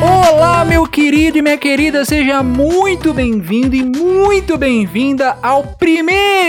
Olá, meu querido e minha querida, seja muito bem-vindo e muito bem-vinda ao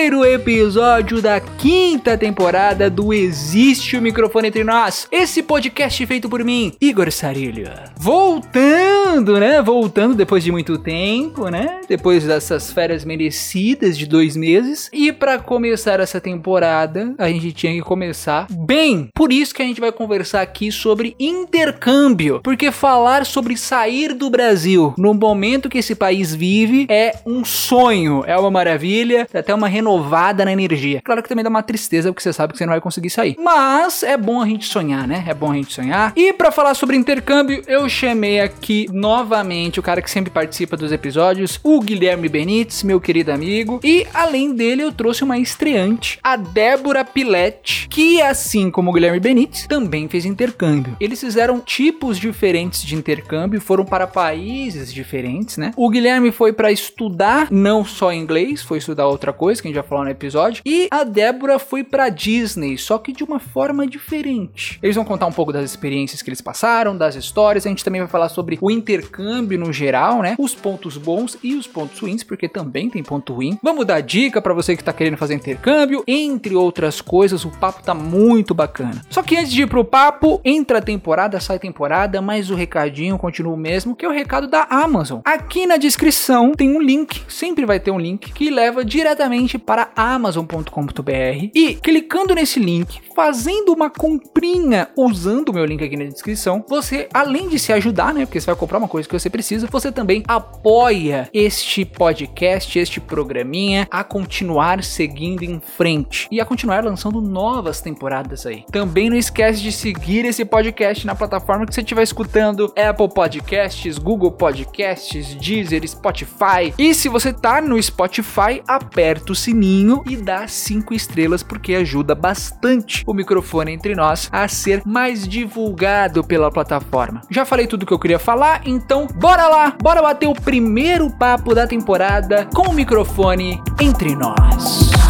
primeiro episódio da quinta temporada do Existe o Microfone Entre Nós, esse podcast feito por mim, Igor Sarilho. Voltando, né? Voltando depois de muito tempo, né? Depois dessas férias merecidas de dois meses. E para começar essa temporada, a gente tinha que começar bem. Por isso que a gente vai conversar aqui sobre intercâmbio, porque falar sobre sair do Brasil no momento que esse país vive é um sonho, é uma maravilha, é até uma renovada na energia. Claro que também dá uma tristeza porque você sabe que você não vai conseguir sair. Mas é bom a gente sonhar, né? É bom a gente sonhar. E para falar sobre intercâmbio, eu chamei aqui novamente o cara que sempre participa dos episódios, o Guilherme Benites, meu querido amigo. E além dele, eu trouxe uma estreante, a Débora Piletti, que assim como o Guilherme Benites, também fez intercâmbio. Eles fizeram tipos diferentes de intercâmbio, foram para países diferentes, né? O Guilherme foi para estudar não só inglês, foi estudar outra coisa que a gente já falou no episódio, e a Débora foi para Disney, só que de uma forma diferente. Eles vão contar um pouco das experiências que eles passaram, das histórias, a gente também vai falar sobre o intercâmbio no geral, né? Os pontos bons e os pontos ruins, porque também tem ponto ruim. Vamos dar dica para você que tá querendo fazer intercâmbio, entre outras coisas, o papo tá muito bacana. Só que antes de ir pro papo, entra a temporada, sai temporada, mas o recadinho continua o mesmo, que é o recado da Amazon. Aqui na descrição tem um link, sempre vai ter um link que leva diretamente para amazon.com.br e clicando nesse link, fazendo uma comprinha usando o meu link aqui na descrição, você além de se ajudar, né, porque você vai comprar uma coisa que você precisa, você também apoia este podcast, este programinha a continuar seguindo em frente e a continuar lançando novas temporadas aí. Também não esquece de seguir esse podcast na plataforma que você estiver escutando, Apple Podcasts, Google Podcasts, Deezer, Spotify. E se você tá no Spotify, aperta o sininho e dá cinco estrelas porque ajuda bastante o microfone entre nós a ser mais divulgado pela plataforma. Já falei tudo que eu queria falar, então bora lá, bora bater o primeiro papo da temporada com o microfone entre nós.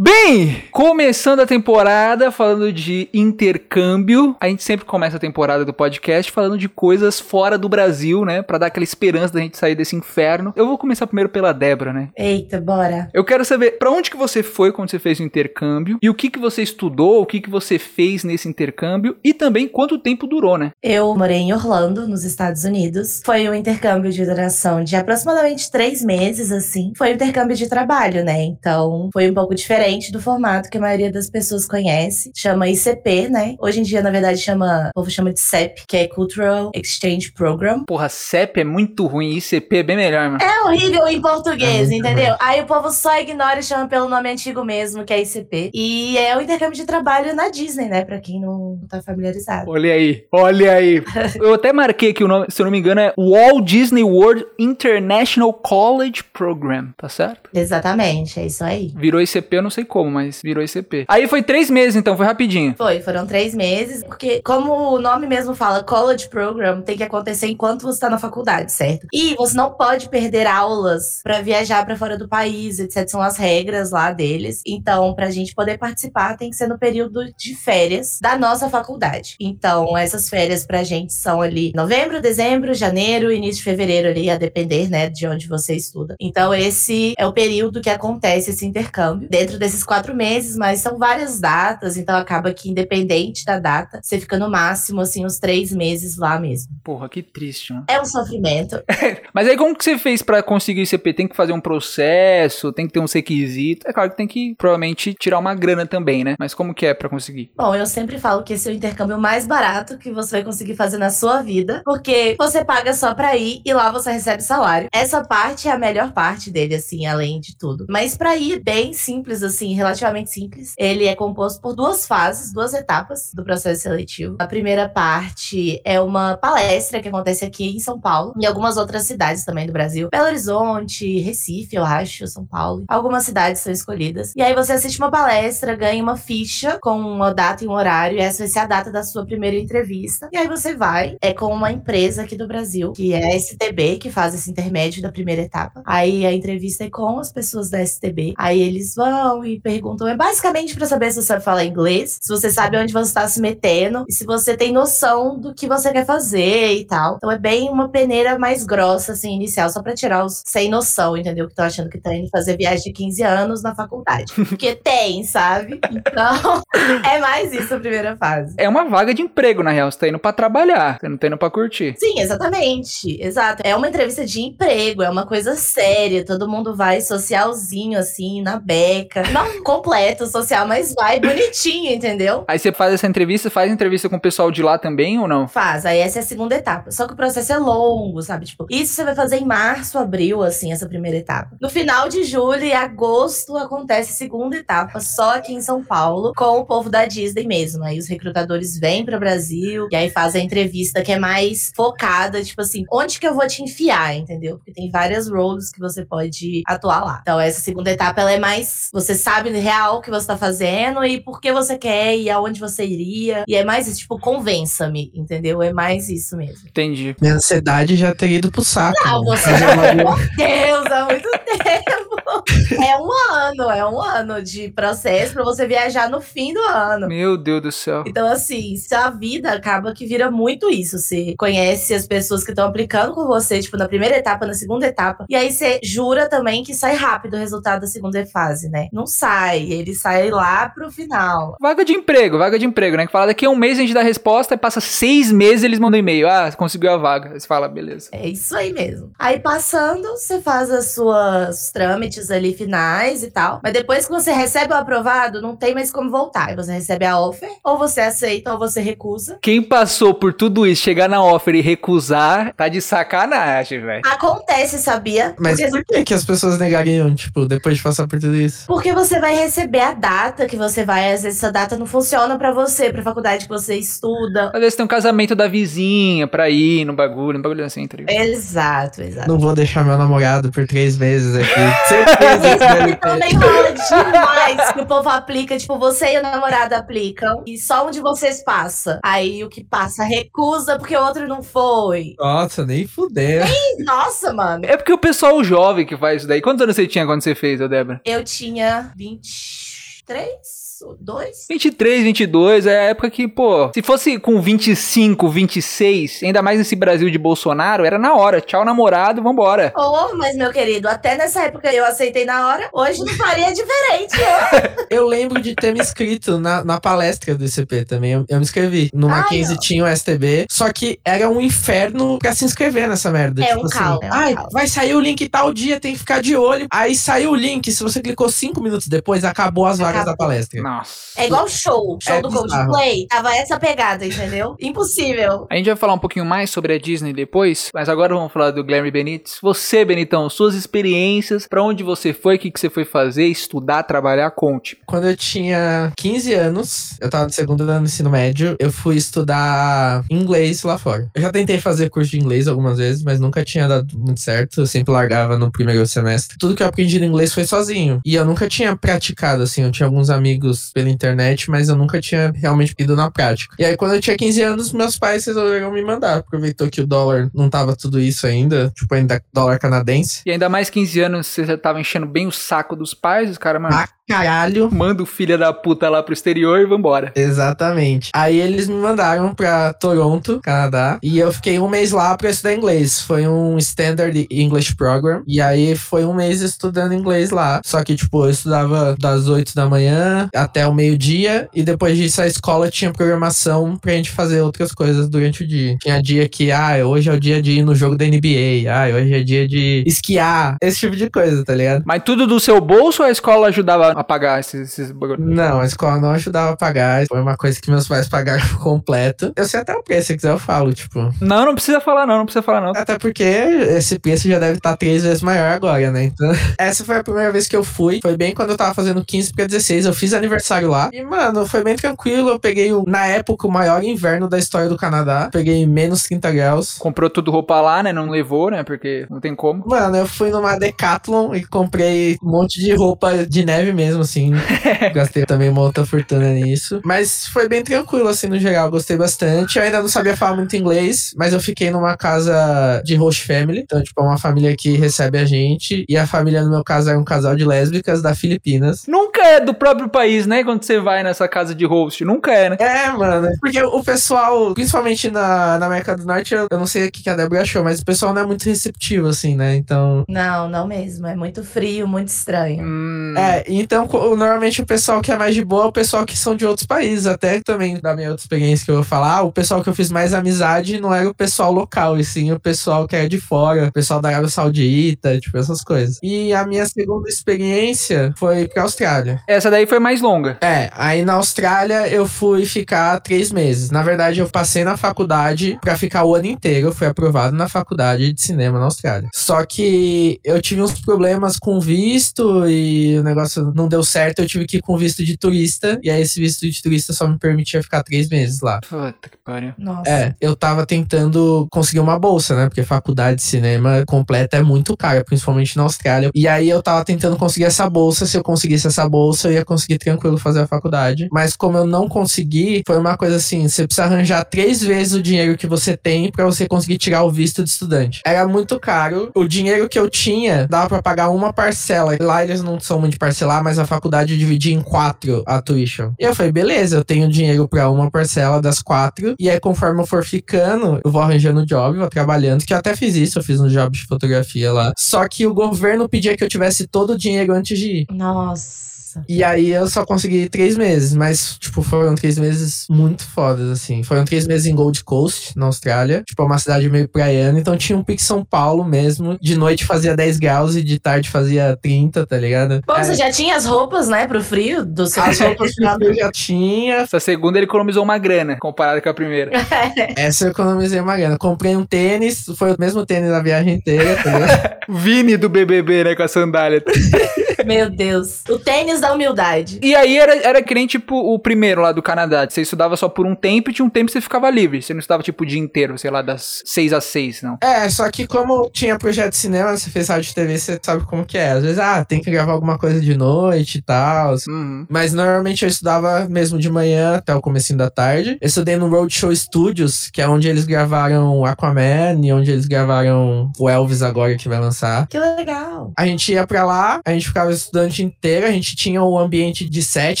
Bem, começando a temporada falando de intercâmbio, a gente sempre começa a temporada do podcast falando de coisas fora do Brasil, né? Pra dar aquela esperança da gente sair desse inferno. Eu vou começar primeiro pela Débora, né? Eita, bora. Eu quero saber pra onde que você foi quando você fez o intercâmbio e o que que você estudou, o que que você fez nesse intercâmbio e também quanto tempo durou, né? Eu morei em Orlando, nos Estados Unidos. Foi um intercâmbio de duração de aproximadamente três meses, assim. Foi um intercâmbio de trabalho, né? Então, foi um pouco diferente do formato que a maioria das pessoas conhece. Chama ICP, né? Hoje em dia, na verdade, chama, o povo chama de CEP, que é Cultural Exchange Program. Porra, CEP é muito ruim, ICP é bem melhor, mano. É horrível em português, é entendeu? Ruim. Aí o povo só ignora e chama pelo nome antigo mesmo, que é ICP. E é o intercâmbio de trabalho na Disney, né? Pra quem não tá familiarizado. Olha aí, olha aí. eu até marquei que o nome, se eu não me engano, é Walt Disney World International College Program, tá certo? Exatamente, é isso aí. Virou ICP, eu não sei como, mas virou ICP. Aí foi três meses, então, foi rapidinho. Foi, foram três meses, porque como o nome mesmo fala, College Program, tem que acontecer enquanto você tá na faculdade, certo? E você não pode perder aulas para viajar para fora do país, etc. São as regras lá deles. Então, pra gente poder participar, tem que ser no período de férias da nossa faculdade. Então, essas férias pra gente são ali novembro, dezembro, janeiro, início de fevereiro ali, a depender, né, de onde você estuda. Então, esse é o período que acontece esse intercâmbio. Dentro desses quatro meses, mas são várias datas, então acaba que independente da data, você fica no máximo, assim, uns três meses lá mesmo. Porra, que triste, mano. É um sofrimento. mas aí como que você fez para conseguir o ICP? Tem que fazer um processo, tem que ter uns requisitos. É claro que tem que, provavelmente, tirar uma grana também, né? Mas como que é para conseguir? Bom, eu sempre falo que esse é o intercâmbio mais barato que você vai conseguir fazer na sua vida, porque você paga só pra ir e lá você recebe salário. Essa parte é a melhor parte dele, assim, além de tudo. Mas pra ir bem simples, assim, assim, relativamente simples. Ele é composto por duas fases, duas etapas do processo seletivo. A primeira parte é uma palestra que acontece aqui em São Paulo e algumas outras cidades também do Brasil. Belo Horizonte, Recife, eu acho, São Paulo. Algumas cidades são escolhidas. E aí você assiste uma palestra, ganha uma ficha com uma data e um horário, e essa vai ser a data da sua primeira entrevista. E aí você vai, é com uma empresa aqui do Brasil, que é a STB, que faz esse intermédio da primeira etapa. Aí a entrevista é com as pessoas da STB. Aí eles vão e perguntam, é basicamente para saber se você sabe falar inglês, se você sabe onde você está se metendo e se você tem noção do que você quer fazer e tal. Então é bem uma peneira mais grossa, assim, inicial, só pra tirar os sem noção, entendeu? Que estão achando que tá indo fazer viagem de 15 anos na faculdade. Porque tem, sabe? Então, é mais isso a primeira fase. É uma vaga de emprego, na real. Você tá indo pra trabalhar, você não tá indo pra curtir. Sim, exatamente. Exato. É uma entrevista de emprego, é uma coisa séria. Todo mundo vai socialzinho, assim, na beca. Não completo social, mas vai bonitinho, entendeu? Aí você faz essa entrevista, faz entrevista com o pessoal de lá também ou não? Faz. Aí essa é a segunda etapa. Só que o processo é longo, sabe? Tipo, isso você vai fazer em março, abril, assim, essa primeira etapa. No final de julho e agosto acontece a segunda etapa, só aqui em São Paulo, com o povo da Disney mesmo. Aí os recrutadores vêm para o Brasil e aí fazem a entrevista que é mais focada, tipo assim, onde que eu vou te enfiar, entendeu? Porque tem várias roles que você pode atuar lá. Então essa segunda etapa ela é mais, você sabe real o que você tá fazendo e por que você quer e aonde você iria. E é mais isso, tipo, convença-me, entendeu? É mais isso mesmo. Entendi. Minha ansiedade já teria ido pro saco. Não, né? você já meu Deus, há muito tempo. É um ano, é um ano de processo pra você viajar no fim do ano. Meu Deus do céu. Então, assim, se a vida acaba que vira muito isso. Você conhece as pessoas que estão aplicando com você, tipo, na primeira etapa, na segunda etapa. E aí você jura também que sai rápido o resultado da segunda fase, né? Não sai, ele sai lá pro final. Vaga de emprego, vaga de emprego, né? Que fala daqui a um mês a gente dá a resposta e passa seis meses eles mandam e-mail. Ah, conseguiu a vaga. Você fala, beleza. É isso aí mesmo. Aí passando, você faz as suas trâmites ali finais e tal. Mas depois que você recebe o aprovado, não tem mais como voltar. Aí você recebe a offer, ou você aceita ou você recusa. Quem passou por tudo isso, chegar na offer e recusar, tá de sacanagem, velho. Acontece, sabia? Mas Porque- por que, que as pessoas negariam, tipo, depois de passar por tudo isso? Porque você vai receber a data que você vai, às vezes essa data não funciona pra você, pra faculdade que você estuda. Às vezes tem um casamento da vizinha pra ir no bagulho, um bagulho assim, tá ligado? Exato, exato. Não vou deixar meu namorado por três meses aqui. Certeza ter. Também rola demais que o povo aplica, tipo, você e o namorado aplicam, e só um de vocês passa. Aí o que passa recusa porque o outro não foi. Nossa, nem fudeu. Ih, Nossa, mano. É porque o pessoal jovem que faz isso daí. Quantos anos você tinha quando você fez, ô Débora? Eu tinha 23 ou 2? 23, 22, é a época que, pô, se fosse com 25, 26, ainda mais nesse Brasil de Bolsonaro, era na hora. Tchau, namorado, vambora. Ô, mas meu querido, até nessa época eu aceitei na hora, hoje não faria diferente. ó. Eu lembro de ter me inscrito na, na palestra do ICP também. Eu, eu me inscrevi. No Ai, Mackenzie tinha o STB. Só que era um inferno pra se inscrever nessa merda. É tipo um assim, caos, é um Ai, caos." vai sair o link tal dia, tem que ficar de olho. Aí saiu o link. Se você clicou cinco minutos depois, acabou as vagas Acabou. da palestra. Nossa. É igual show, show É do bizarro. Coldplay. Tava essa pegada, entendeu? Impossível. A gente vai falar um pouquinho mais sobre a Disney depois, mas agora vamos falar do Guilherme Benites. Você, Benitão, suas experiências, pra onde você foi, o que, que você foi fazer, estudar, trabalhar, conte. Quando eu tinha 15 anos, eu tava no segundo ano do ensino médio, eu fui estudar inglês lá fora. Eu já tentei fazer curso de inglês algumas vezes, mas nunca tinha dado muito certo. Eu sempre largava no primeiro semestre. Tudo que eu aprendi no inglês foi sozinho. E eu nunca tinha praticado, assim. Eu tinha alguns amigos pela internet, mas eu nunca tinha realmente ido na prática. E aí, quando eu tinha 15 anos, meus pais resolveram me mandar. Aproveitou que o dólar não tava tudo isso ainda, tipo, ainda dólar canadense. E ainda mais 15 anos, você já tava enchendo bem o saco dos pais, os caras, mano, Ah, caralho. manda o filho da puta lá pro exterior e vambora. Exatamente. Aí eles me mandaram pra Toronto, Canadá, e eu fiquei um mês lá pra estudar inglês. Foi um Standard English Program, e aí foi um mês estudando inglês lá. Só que, tipo, eu estudava das 8 da manhã até o meio-dia, e depois disso a escola tinha programação pra gente fazer outras coisas durante o dia. Tinha dia que, ah, hoje é o dia de ir no jogo da NBA, ah, hoje é dia de esquiar, esse tipo de coisa, tá ligado? Mas tudo do seu bolso ou a escola ajudava a pagar esses, esses bagulho. Não, a escola não ajudava a pagar. Foi uma coisa que meus pais pagaram completo. Eu sei até o preço, se quiser eu falo, tipo. Não, não precisa falar não, não precisa falar não. Até porque esse preço já deve estar três vezes maior agora, né? Então, essa foi a primeira vez que eu fui. Foi bem quando eu tava fazendo 15 pra 16. Eu fiz aniversário lá. E, mano, foi bem tranquilo. Eu peguei, na época, o maior inverno da história do Canadá. Peguei menos 30 graus. Comprou tudo roupa lá, né? Não levou, né? Porque não tem como. Mano, eu fui numa Decathlon e comprei um monte de roupa de neve mesmo, assim. Gastei também uma outra fortuna nisso. Mas foi bem tranquilo, assim, no geral. Gostei bastante. Eu ainda não sabia falar muito inglês, mas eu fiquei numa casa de host family. Então, tipo, é uma família que recebe a gente. E a família, no meu caso, era um casal de lésbicas da Filipinas. Nunca é do próprio país, né? Quando você vai nessa casa de host. Nunca é, né? É, mano. Porque o pessoal, principalmente na, na América do Norte, eu, eu não sei o que que a Débora achou, mas o pessoal não é muito receptivo, assim, né? Então. Não, não mesmo. É muito frio, muito estranho. Hum, É, então co- normalmente o pessoal que é mais de boa é o pessoal que são de outros países. Até também da minha outra experiência que eu vou falar, o pessoal que eu fiz mais amizade não era o pessoal local, e sim o pessoal que era de fora, o pessoal da Arábia Saudita, tipo, essas coisas. E a minha segunda experiência foi pra Austrália. Essa daí foi mais longa. É, aí na Austrália eu fui ficar três meses. Na verdade, eu passei na faculdade pra ficar o ano inteiro. Eu fui aprovado na faculdade de cinema na Austrália. Só que eu tive uns problemas com visto e o negócio não deu certo. Eu tive que ir com visto de turista. E aí esse visto de turista só me permitia ficar três meses lá. Puta que pariu. Nossa. É, eu tava tentando conseguir uma bolsa, né? Porque faculdade de cinema completa é muito cara, principalmente na Austrália. E aí eu tava tentando conseguir essa bolsa. Se eu conseguisse essa bolsa, eu ia conseguir tranquilo fazer a faculdade. Mas como eu não consegui, foi uma coisa assim: você precisa arranjar três vezes o dinheiro que você tem pra você conseguir tirar o visto de estudante. Era muito caro. O dinheiro que eu tinha dava pra pagar uma parcela. Lá eles não são muito de parcelar, mas a faculdade dividia em quatro a tuition. E eu falei, beleza, eu tenho dinheiro pra uma parcela das quatro. E aí, conforme eu for ficando, eu vou arranjando job, vou trabalhando. Que eu até fiz isso, eu fiz um job de fotografia lá. Só que o governo pedia que eu tivesse todo o dinheiro antes de ir. Nossa. E aí eu só consegui três meses, mas, tipo, foram três meses muito fodas, assim. Foram três meses em Gold Coast, na Austrália. Tipo, é uma cidade meio praiana, então tinha um pique São Paulo mesmo. De noite fazia 10 graus e de tarde fazia 30, tá ligado? Bom, É, você já tinha as roupas, né, pro frio do seu As roupas eu já tinha. Essa segunda ele economizou uma grana, comparado com a primeira. Essa eu economizei uma grana. Comprei um tênis, foi o mesmo tênis a viagem inteira, tá ligado? Vini do BBB, né, com a sandália. Meu Deus. O tênis da humildade. E aí era, era que nem, tipo, o primeiro lá do Canadá. Você estudava só por um tempo e tinha um tempo que você ficava livre. Você não estudava, tipo, o dia inteiro, sei lá, das seis às seis, não. É, só que como tinha projeto de cinema, você fez rádio e TV, você sabe como que é. Às vezes, ah, tem que gravar alguma coisa de noite e tal. Uhum. Mas normalmente eu estudava mesmo de manhã até o comecinho da tarde. Eu estudei no Roadshow Studios, que é onde eles gravaram Aquaman e onde eles gravaram o Elvis agora que vai lançar. Que legal. A gente ia pra lá, a gente ficava estudante inteiro, a gente tinha o ambiente de set,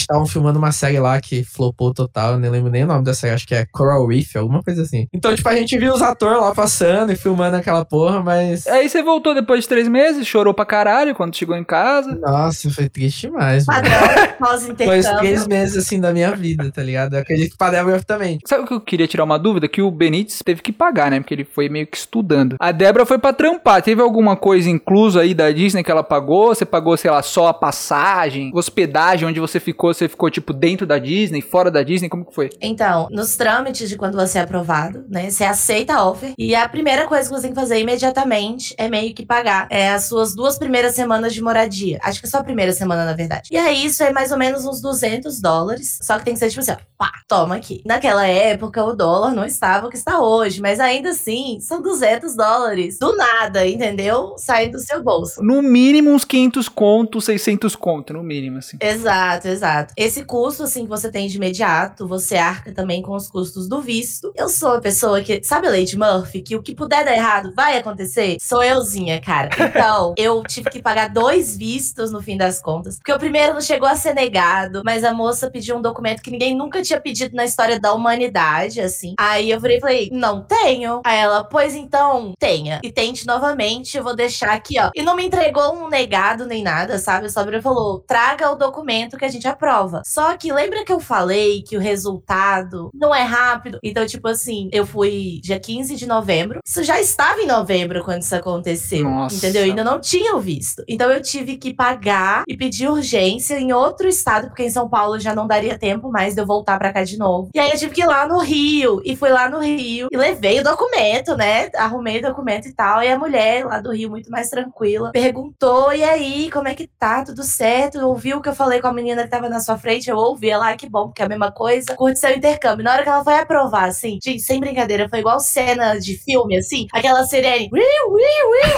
estavam filmando uma série lá que flopou total, eu nem lembro nem o nome da série, acho que é Coral Reef, alguma coisa assim. Então, tipo, a gente viu os atores lá passando e filmando aquela porra, mas. Aí você voltou depois de três meses, chorou pra caralho quando chegou em casa. Nossa, foi triste demais, mano. Padrão, Foi os três meses, assim, da minha vida, tá ligado? Eu acredito que pra Débora também. Sabe o que eu queria tirar uma dúvida? Que o Benítez teve que pagar, né? Porque ele foi meio que estudando. A Débora foi pra trampar. Teve alguma coisa inclusa aí da Disney que ela pagou? Você pagou, sei lá, só a passagem, hospedagem, onde você ficou? Você ficou, tipo, dentro da Disney, fora da Disney? Como que foi? Então, nos trâmites de quando você é aprovado, né? Você aceita a offer. E a primeira coisa que você tem que fazer imediatamente é meio que pagar é, as suas duas primeiras semanas de moradia. Acho que é só a primeira semana, na verdade. E aí, isso é mais ou menos uns 200 dólares. Só que tem que ser tipo assim, ó, pá, toma aqui. Naquela época, o dólar não estava o que está hoje. Mas ainda assim, são 200 dólares. Do nada, entendeu? Saindo do seu bolso. No mínimo uns 500 conto, 600 conto, no mínimo, assim. Exato, exato. Esse custo, assim, que você tem de imediato, você arca também com os custos do visto. Eu sou a pessoa que. Sabe a Lady Murphy? Que o que puder dar errado vai acontecer? Sou euzinha, cara. Então, eu tive que pagar dois vistos no fim das contas. Porque o primeiro não chegou a ser negado, mas a moça pediu um documento que ninguém nunca tinha pedido na história da humanidade, assim. Aí eu virei e falei, não tenho. Aí ela, pois então, tenha. E tente novamente, eu vou deixar aqui, ó. E não me entregou um negado nem nada. Nada, sabe? A Sobra falou: traga o documento que a gente aprova. Só que lembra que eu falei que o resultado não é rápido? Então, tipo assim, eu fui dia 15 de novembro. Isso já estava em novembro quando isso aconteceu. Nossa. Entendeu? Eu ainda não tinha o visto. Então eu tive que pagar e pedir urgência em outro estado, porque em São Paulo já não daria tempo mais de eu voltar pra cá de novo. E aí eu tive que ir lá no Rio. E fui lá no Rio e levei o documento, né? Arrumei o documento e tal. E a mulher lá do Rio, muito mais tranquila, perguntou: e aí, como é que tá? Tudo certo? Ouviu o que eu falei com a menina que tava na sua frente? Eu ouvi ela, ah, que bom, porque é a mesma coisa. Curte seu intercâmbio. Na hora que ela foi aprovar, assim, gente, sem brincadeira, foi igual cena de filme, assim, aquela sirene.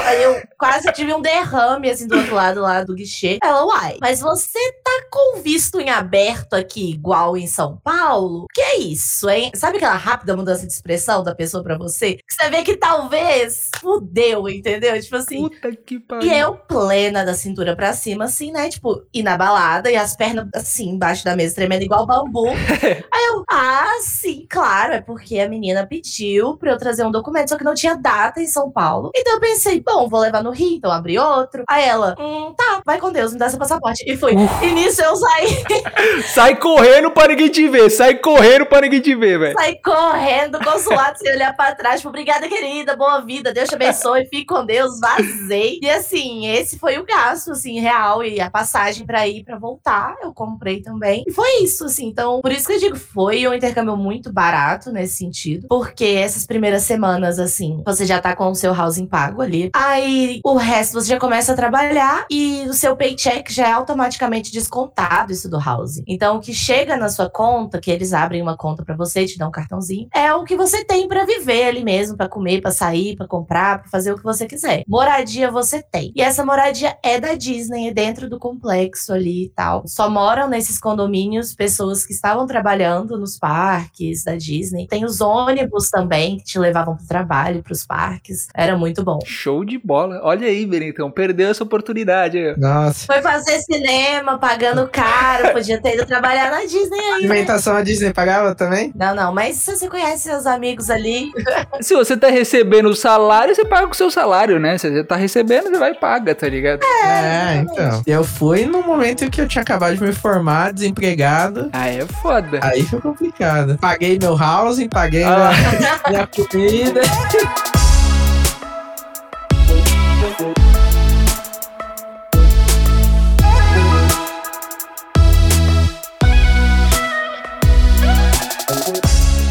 Aí eu quase tive um derrame, assim, do outro lado lá do guichê. Ela, uai, mas você tá com visto em aberto aqui, igual em São Paulo? Que é isso, hein? Sabe aquela rápida mudança de expressão da pessoa pra você? Que você vê que talvez fudeu, entendeu? Tipo assim. Puta que pariu. E eu plena da cintura pra cima, assim, né? Tipo, ir na balada e as pernas assim, embaixo da mesa, tremendo igual bambu. Aí eu, ah, sim, claro, é porque a menina pediu pra eu trazer um documento, só que não tinha data em São Paulo. Então eu pensei, bom, vou levar no Rio, então abri outro. Aí ela, hum, tá, vai com Deus, me dá seu passaporte. E fui. E nisso eu saí, Sai correndo pra ninguém te ver. Sai correndo pra ninguém te ver, velho. saí correndo, consulado, sem olhar pra trás. Tipo, obrigada, querida, boa vida, Deus te abençoe, fique com Deus, vazei. E assim, esse foi o gasto, assim, real. E a passagem pra ir, pra voltar, eu comprei também. E foi isso, assim. Então, por isso que eu digo, foi um intercâmbio muito barato nesse sentido. Porque essas primeiras semanas, assim, você já tá com o seu housing pago ali. Aí o resto você já começa a trabalhar e o seu paycheck já é automaticamente descontado isso do housing. Então, o que chega na sua conta, que eles abrem uma conta pra você, te dão um cartãozinho, é o que você tem pra viver ali mesmo, pra comer, pra sair, pra comprar, pra fazer o que você quiser. Moradia você tem. E essa moradia é da Disney, é dentro do complexo ali e tal. Só moram nesses condomínios pessoas que estavam trabalhando nos parques da Disney. Tem os ônibus também que te levavam pro trabalho, pros parques. Era muito bom. Show de bola. Olha aí, Benitão. Perdeu essa oportunidade. Nossa. Foi fazer cinema, pagando caro, podia ter ido trabalhar na Disney aí. né? Alimentação a Disney pagava também? Não, não, mas se você conhece seus amigos ali, Se você tá recebendo o salário, você paga com o seu salário, né? Se você tá recebendo, você vai e paga, tá ligado? É, então. Eu fui no momento que eu tinha acabado de me formar, desempregado. Aí é foda. Aí foi complicado. Paguei meu housing, paguei Ah. minha, minha comida.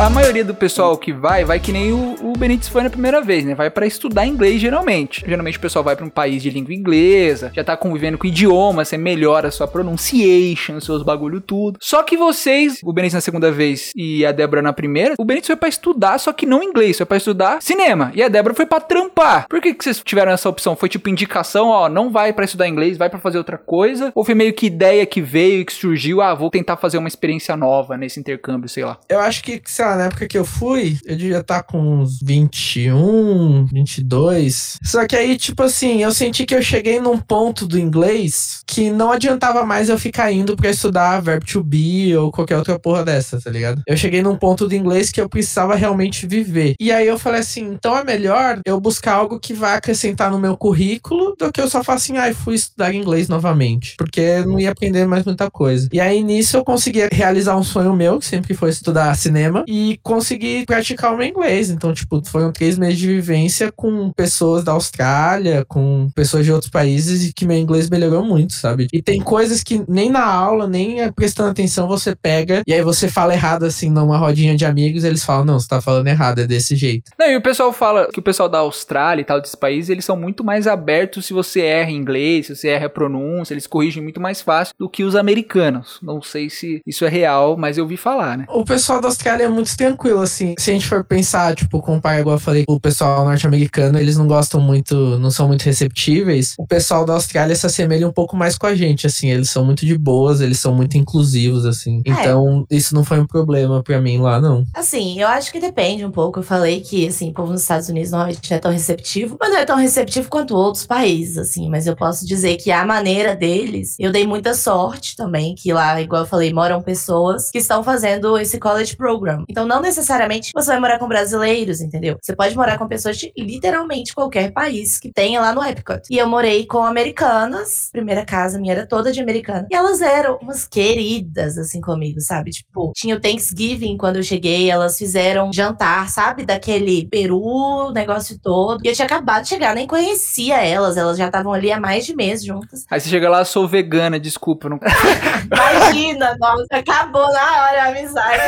A maioria do pessoal que vai, vai que nem o, o Benítez foi na primeira vez, né? Vai pra estudar inglês geralmente. Geralmente o pessoal vai pra um país de língua inglesa, já tá convivendo com idioma, você melhora a sua pronunciation, seus bagulho tudo. Só que vocês, o Benítez na segunda vez e a Débora na primeira, o Benítez foi pra estudar, só que não inglês, foi pra estudar cinema. E a Débora foi pra trampar. Por que, que vocês tiveram essa opção? Foi tipo indicação, ó, não vai pra estudar inglês, vai pra fazer outra coisa? Ou foi meio que ideia que veio e que surgiu, ah, vou tentar fazer uma experiência nova nesse intercâmbio, sei lá. Eu acho que, sei lá, na época que eu fui, eu devia estar com uns 21, 22. Só que aí, tipo assim, eu senti que eu cheguei num ponto do inglês que não adiantava mais eu ficar indo pra estudar verb to be ou qualquer outra porra dessa, tá ligado? Eu cheguei num ponto do inglês que eu precisava realmente viver. E aí eu falei assim, então é melhor eu buscar algo que vai acrescentar no meu currículo do que eu só falar assim, ai, fui estudar inglês novamente. Porque não ia aprender mais muita coisa. E aí nisso eu consegui realizar um sonho meu, que sempre foi estudar cinema, e consegui praticar o meu inglês. Então, tipo, foram três meses de vivência com pessoas da Austrália, com pessoas de outros países, e que meu inglês melhorou muito, sabe? E tem coisas que nem na aula, nem eh, prestando atenção, você pega, e aí você fala errado, assim, numa rodinha de amigos, eles falam, não, você tá falando errado, é desse jeito. Não, e o pessoal fala que o pessoal da Austrália e tal, desses países, eles são muito mais abertos se você erra em inglês, se você erra a pronúncia, eles corrigem muito mais fácil do que os americanos. Não sei se isso é real, mas eu ouvi falar, né? O pessoal da Austrália é muito tranquilo, assim. Se a gente for pensar, tipo, comparar, igual eu falei, o pessoal norte-americano, eles não gostam muito, não são muito receptíveis. O pessoal da Austrália se assemelha um pouco mais com a gente, assim. Eles são muito de boas, eles são muito inclusivos, assim. É. Então, isso não foi um problema pra mim lá, não. Assim, eu acho que depende um pouco. Eu falei que, assim, o povo nos Estados Unidos normalmente não é tão receptivo, mas não é tão receptivo quanto outros países, assim. Mas eu posso dizer que a maneira deles, eu dei muita sorte também, que lá, igual eu falei, moram pessoas que estão fazendo esse college program. Então Então, não necessariamente você vai morar com brasileiros, entendeu? Você pode morar com pessoas de literalmente qualquer país que tenha lá no Epcot. E eu morei com americanas. Primeira casa minha era toda de americana. E elas eram umas queridas, assim, comigo, sabe? Tipo, tinha o Thanksgiving quando eu cheguei, elas fizeram jantar, sabe? Daquele peru, o negócio todo. E eu tinha acabado de chegar, nem conhecia elas. Elas já estavam ali há mais de mês juntas. Aí você chega lá, sou vegana, desculpa. Não... Imagina, nossa, acabou na hora a amizade.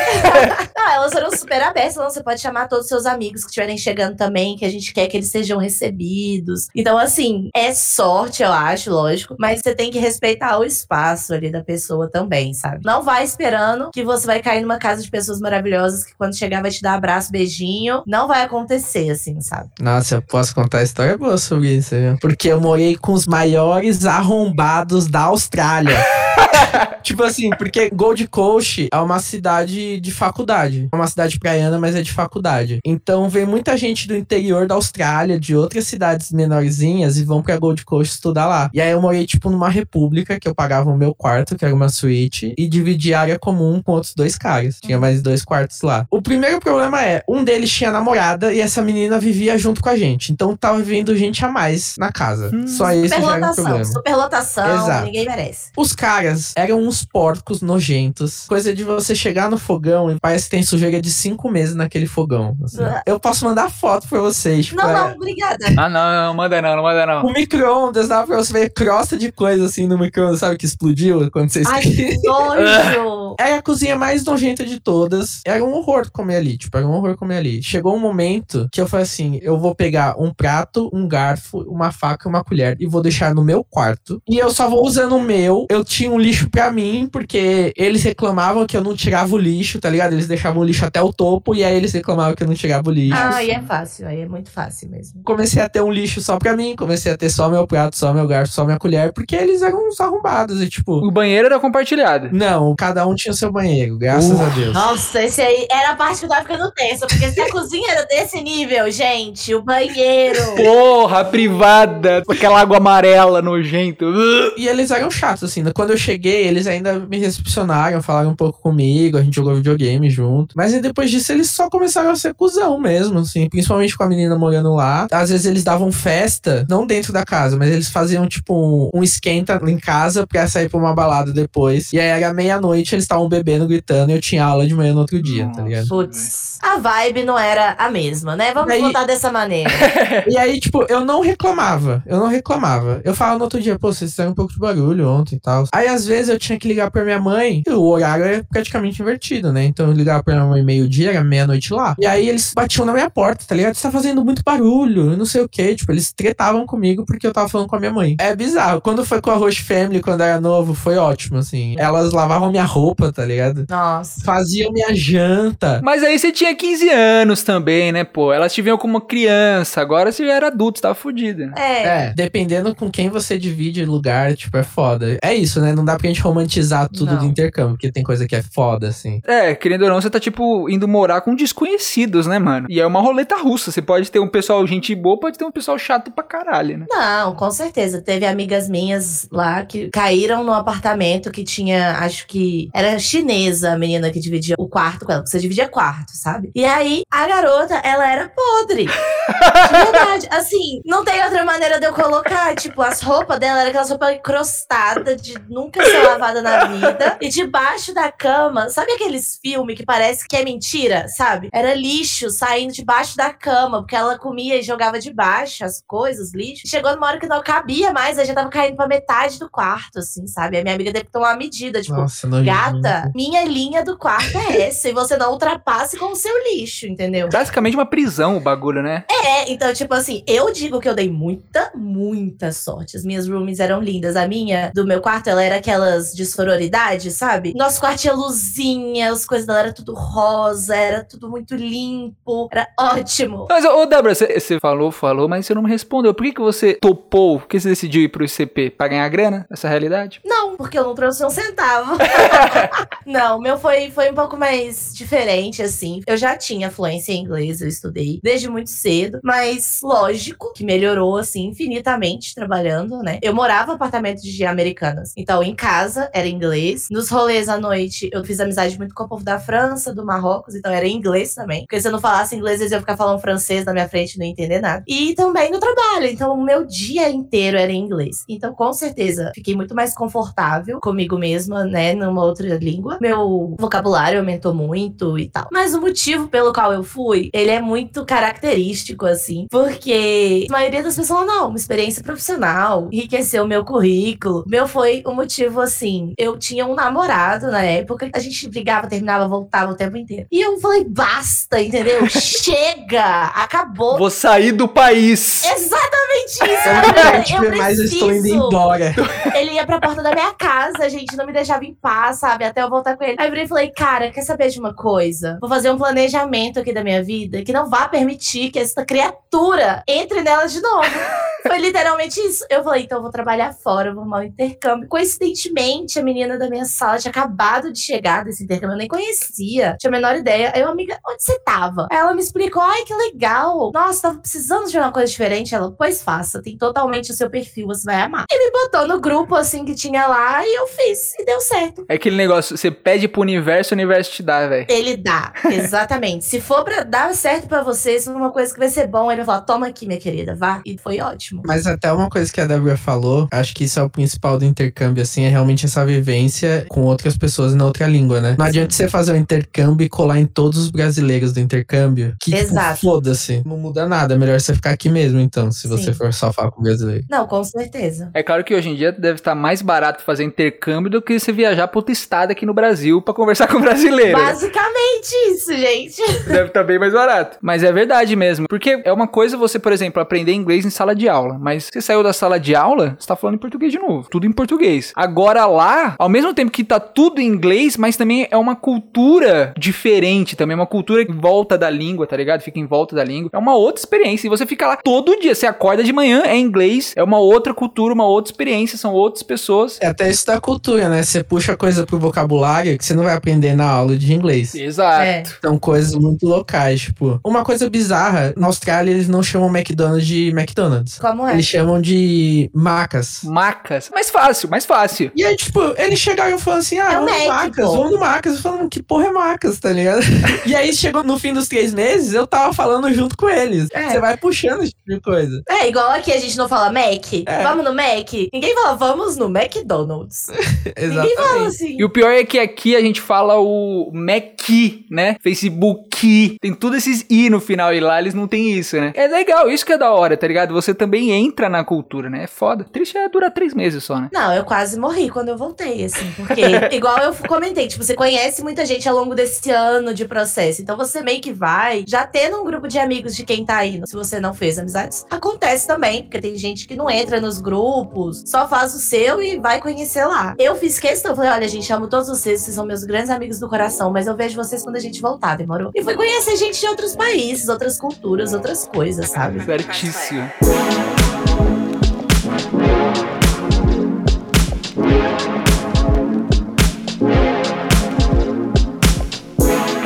não, elas foram super abertas. Então, você pode chamar todos os seus amigos que estiverem chegando também, que a gente quer que eles sejam recebidos. Então, assim, é sorte, eu acho, lógico. Mas você tem que respeitar o espaço ali da pessoa também, sabe? Não vai esperando que você vai cair numa casa de pessoas maravilhosas que quando chegar vai te dar abraço, beijinho. Não vai acontecer, assim, sabe? Nossa, eu posso contar história boa sobre isso, viu? Porque eu morei com os maiores arrombados da Austrália. tipo assim, porque Gold Coast é uma cidade de faculdade. É uma cidade praiana, mas é de faculdade. Então vem muita gente do interior da Austrália, de outras cidades menorzinhas, e vão pra Gold Coast estudar lá. E aí eu morei, tipo, numa república, que eu pagava o meu quarto, que era uma suíte, e dividi área comum com outros dois caras. Tinha mais dois quartos lá. O primeiro problema é, um deles tinha namorada e essa menina vivia junto com a gente. Então tava vivendo gente a mais na casa. Hum. Só esse já era um Superlotação, problema. superlotação, Exato. ninguém merece. Os caras eram uns porcos nojentos. Coisa de você chegar no fogão e parece que tem sujeira de cinco meses naquele fogão. assim. Ah. Eu posso mandar foto pra vocês. tipo, Não, é- não, obrigada. Ah, não, não manda não, não manda não. O micro-ondas dava pra você ver crosta de coisa assim no micro-ondas, sabe? Que explodiu quando você Ai, que nojo. Era a cozinha mais nojenta de todas. Era um horror comer ali. Tipo, era um horror comer ali. Chegou um momento que eu falei assim: eu vou pegar um prato, um garfo, uma faca e uma colher e vou deixar no meu quarto. E eu só vou usando o meu. Eu tinha um lixo pra mim, porque eles reclamavam que eu não tirava o lixo, tá ligado? Eles deixavam o lixo até o topo e aí eles reclamavam que eu não tirava o lixo. Ah, aí é fácil, aí é muito fácil mesmo. Comecei a ter um lixo só pra mim, comecei a ter só meu prato, só meu garfo, só minha colher, porque eles eram uns arrombados. E tipo, O banheiro era compartilhado. não, cada um tinha o seu banheiro, graças Uh. a Deus. Nossa, esse aí era a parte que eu tava ficando tensa, porque se a cozinha era desse nível, gente, o banheiro. Porra, privada, com aquela água amarela nojento. E eles eram chatos, assim. né? Quando eu cheguei, eles ainda me recepcionaram, falaram um pouco comigo, a gente jogou videogame junto. Mas aí depois disso, eles só começaram a ser cuzão mesmo, assim. Principalmente com a menina morando lá. Às vezes eles davam festa, não dentro da casa, mas eles faziam, tipo, um, um esquenta em casa pra sair pra uma balada depois. E aí era meia-noite, eles estavam bebendo, gritando, e eu tinha aula de manhã no outro dia, tá Nossa. ligado? Putz, a vibe não era a mesma, né? Vamos Aí- botar dessa maneira. E aí, tipo, eu não reclamava. Eu não reclamava. Eu falava no outro dia, pô, vocês fizeram um pouco de barulho ontem e tal. Aí, às vezes, eu tinha que ligar pra minha mãe. E o horário é praticamente invertido, né? Então, eu ligava pra minha mãe meio-dia, era meia-noite lá. E aí, eles batiam na minha porta, tá ligado? Você tá fazendo muito barulho, eu não sei o quê. Tipo, eles tretavam comigo porque eu tava falando com a minha mãe. É bizarro. Quando foi com a Roche Family, quando era novo, foi ótimo, assim. Elas lavavam minha roupa, tá ligado? Nossa. Faziam minha janta. Mas aí você tinha 15 anos também, né, pô? Elas te viam como criança, agora você já era adulto, você tava fudida. É. É, dependendo com quem você divide lugar, tipo, é foda. É isso, né? Não dá pra gente romantizar tudo Não. do intercâmbio, porque tem coisa que é foda, assim. É, querendo ou não, você tá, tipo, indo morar com desconhecidos, né, mano? E é uma roleta russa. Você pode ter um pessoal gente boa, pode ter um pessoal chato pra caralho, né? Não, com certeza. Teve amigas minhas lá que caíram no apartamento que tinha, acho que era chinesa a menina que dividia o quarto com ela, porque você dividia quarto, sabe? E aí a garota, ela era podre. De verdade. Assim, não tem outra maneira de eu colocar. Tipo, as roupas dela eram aquelas roupas encrostadas, de nunca ser lavada na vida. E debaixo da cama, sabe aqueles filmes que parece que é mentira, sabe? Era lixo saindo debaixo da cama, porque ela comia e jogava debaixo as coisas, lixo. Chegou numa hora que não cabia mais, aí já tava caindo pra metade do quarto, assim, sabe? A minha amiga teve que tomar uma medida, tipo, Nossa. Gata, minha linha do quarto é essa. E você não ultrapasse com o seu lixo, entendeu? Basicamente uma prisão o bagulho, né? É, então, tipo assim, eu digo que eu dei muita, muita sorte. As minhas roomies eram lindas. A minha, do meu quarto, ela era aquelas de sororidade, sabe? Nosso quarto tinha luzinha, as coisas dela era tudo rosa, era tudo muito limpo, era ótimo. Mas, ô, Débora, você falou, falou, mas você não me respondeu. Por que, que você topou? Por que você decidiu ir pro ICP? Pra ganhar grana? Essa realidade? Não, porque eu não trouxe um centavo. não, meu foi, foi um pouco mais diferente, assim. Eu já tinha fluência em inglês, eu estudei desde muito cedo. mas lógico que melhorou, assim, infinitamente trabalhando, né? Eu morava em apartamento de americanas. Então, em casa era inglês. Nos rolês à noite, eu fiz amizade muito com o povo da França, do Marrocos, então era inglês também. Porque se eu não falasse inglês, eles iam ficar falando francês na minha frente e não entender nada. E também no trabalho. Então, o meu dia inteiro era em inglês. Então, com certeza, fiquei muito mais confortável comigo mesma, né? Numa outra língua. Meu vocabulário aumentou muito e tal. Mas o motivo pelo qual eu fui, ele é muito característico, assim. Porque a maioria das pessoas não, uma experiência profissional, enriqueceu o meu currículo. Meu foi o motivo, assim. Eu tinha um namorado na época, a gente brigava, terminava, voltava o tempo inteiro. E eu falei, basta, entendeu? Chega! Acabou. Vou sair do país. Exatamente isso. Eu, eu, mas eu estou indo embora. Ele ia pra porta da minha casa, gente, não me deixava em paz, sabe? Até eu voltar com ele. Aí eu virei e falei, cara, quer saber de uma coisa? Vou fazer um planejamento aqui da minha vida que não vá permitir que essa criatura entre nela de novo. Foi literalmente isso. Eu falei, então eu vou trabalhar fora, eu vou arrumar um intercâmbio. Coincidentemente, a menina da minha sala tinha acabado de chegar desse intercâmbio, eu nem conhecia, tinha a menor ideia. Aí, uma amiga, onde você tava? Aí ela me explicou, ai, que legal. Nossa, tava precisando de uma coisa diferente. Ela, pois faça, tem totalmente o seu perfil, você vai amar. E me botou no grupo, assim, que tinha lá, e eu fiz, e deu certo. É aquele negócio, você pede pro universo, o universo te dá, velho. Ele dá, exatamente. Se for pra dar certo pra vocês, uma coisa que vai ser bom, ele vai falar, toma aqui, minha querida, vá. E foi ótimo. Mas até uma coisa que a Débora falou, acho que isso é o principal do intercâmbio, assim, é realmente essa vivência com outras pessoas na outra língua, né? Não adianta você fazer um intercâmbio e colar em todos os brasileiros do intercâmbio. Que, tipo, Exato. foda-se. Não muda nada. É melhor você ficar aqui mesmo, então, se você Sim. for só falar com brasileiro. Não, com certeza. É claro que hoje em dia deve estar mais barato fazer intercâmbio do que você viajar pro outro estado aqui no Brasil pra conversar com brasileiro. Basicamente isso, gente. Deve estar bem mais barato. Mas é verdade mesmo. Porque é uma coisa você, por exemplo, aprender inglês em sala de aula. Mas você saiu da sala de aula, você tá falando em português de novo. Tudo em português. Agora lá, ao mesmo tempo que tá tudo em inglês, mas também é uma cultura diferente. Também é uma cultura em volta da língua, tá ligado? Fica em volta da língua. É uma outra experiência. E você fica lá todo dia. Você acorda de manhã, é inglês. É uma outra cultura, uma outra experiência. São outras pessoas. É até isso da cultura, né? Você puxa coisa pro vocabulário que você não vai aprender na aula de inglês. Exato. É. São coisas muito locais, tipo. Uma coisa bizarra, na Austrália eles não chamam McDonald's de McDonald's. Como é? Eles chamam de Macas. Macas. Mais fácil, mais fácil. E aí, tipo, eles chegaram e falaram assim: ah, É vamos no Mac, Macas, vamos no Macas. Eu falando, que porra é Macas, tá ligado? e aí chegou no fim dos três meses, eu tava falando junto com eles. É. Você vai puxando esse tipo de coisa. É, igual aqui a gente não fala Mac. É. Vamos no Mac. Ninguém fala vamos no McDonald's. Ninguém fala assim. E o pior é que aqui a gente fala o Mac, né? Facebook. Tem tudo esses i no final e lá eles não tem isso, né? É legal, isso que é da hora, tá ligado? Você também entra na cultura, né? É foda. Triste é durar três meses só, né? Não, eu quase morri quando eu voltei, assim, porque, igual eu comentei, tipo, você conhece muita gente ao longo desse ano de processo, então você meio que vai já tendo um grupo de amigos de quem tá indo, se você não fez amizades. Acontece também, porque tem gente que não entra nos grupos, só faz o seu e vai conhecer lá. Eu fiz questão, falei, olha, gente, amo todos vocês, vocês são meus grandes amigos do coração, mas eu vejo vocês quando a gente voltar, demorou? E fui conhecer gente de outros países, outras culturas, outras coisas, sabe? Certíssimo.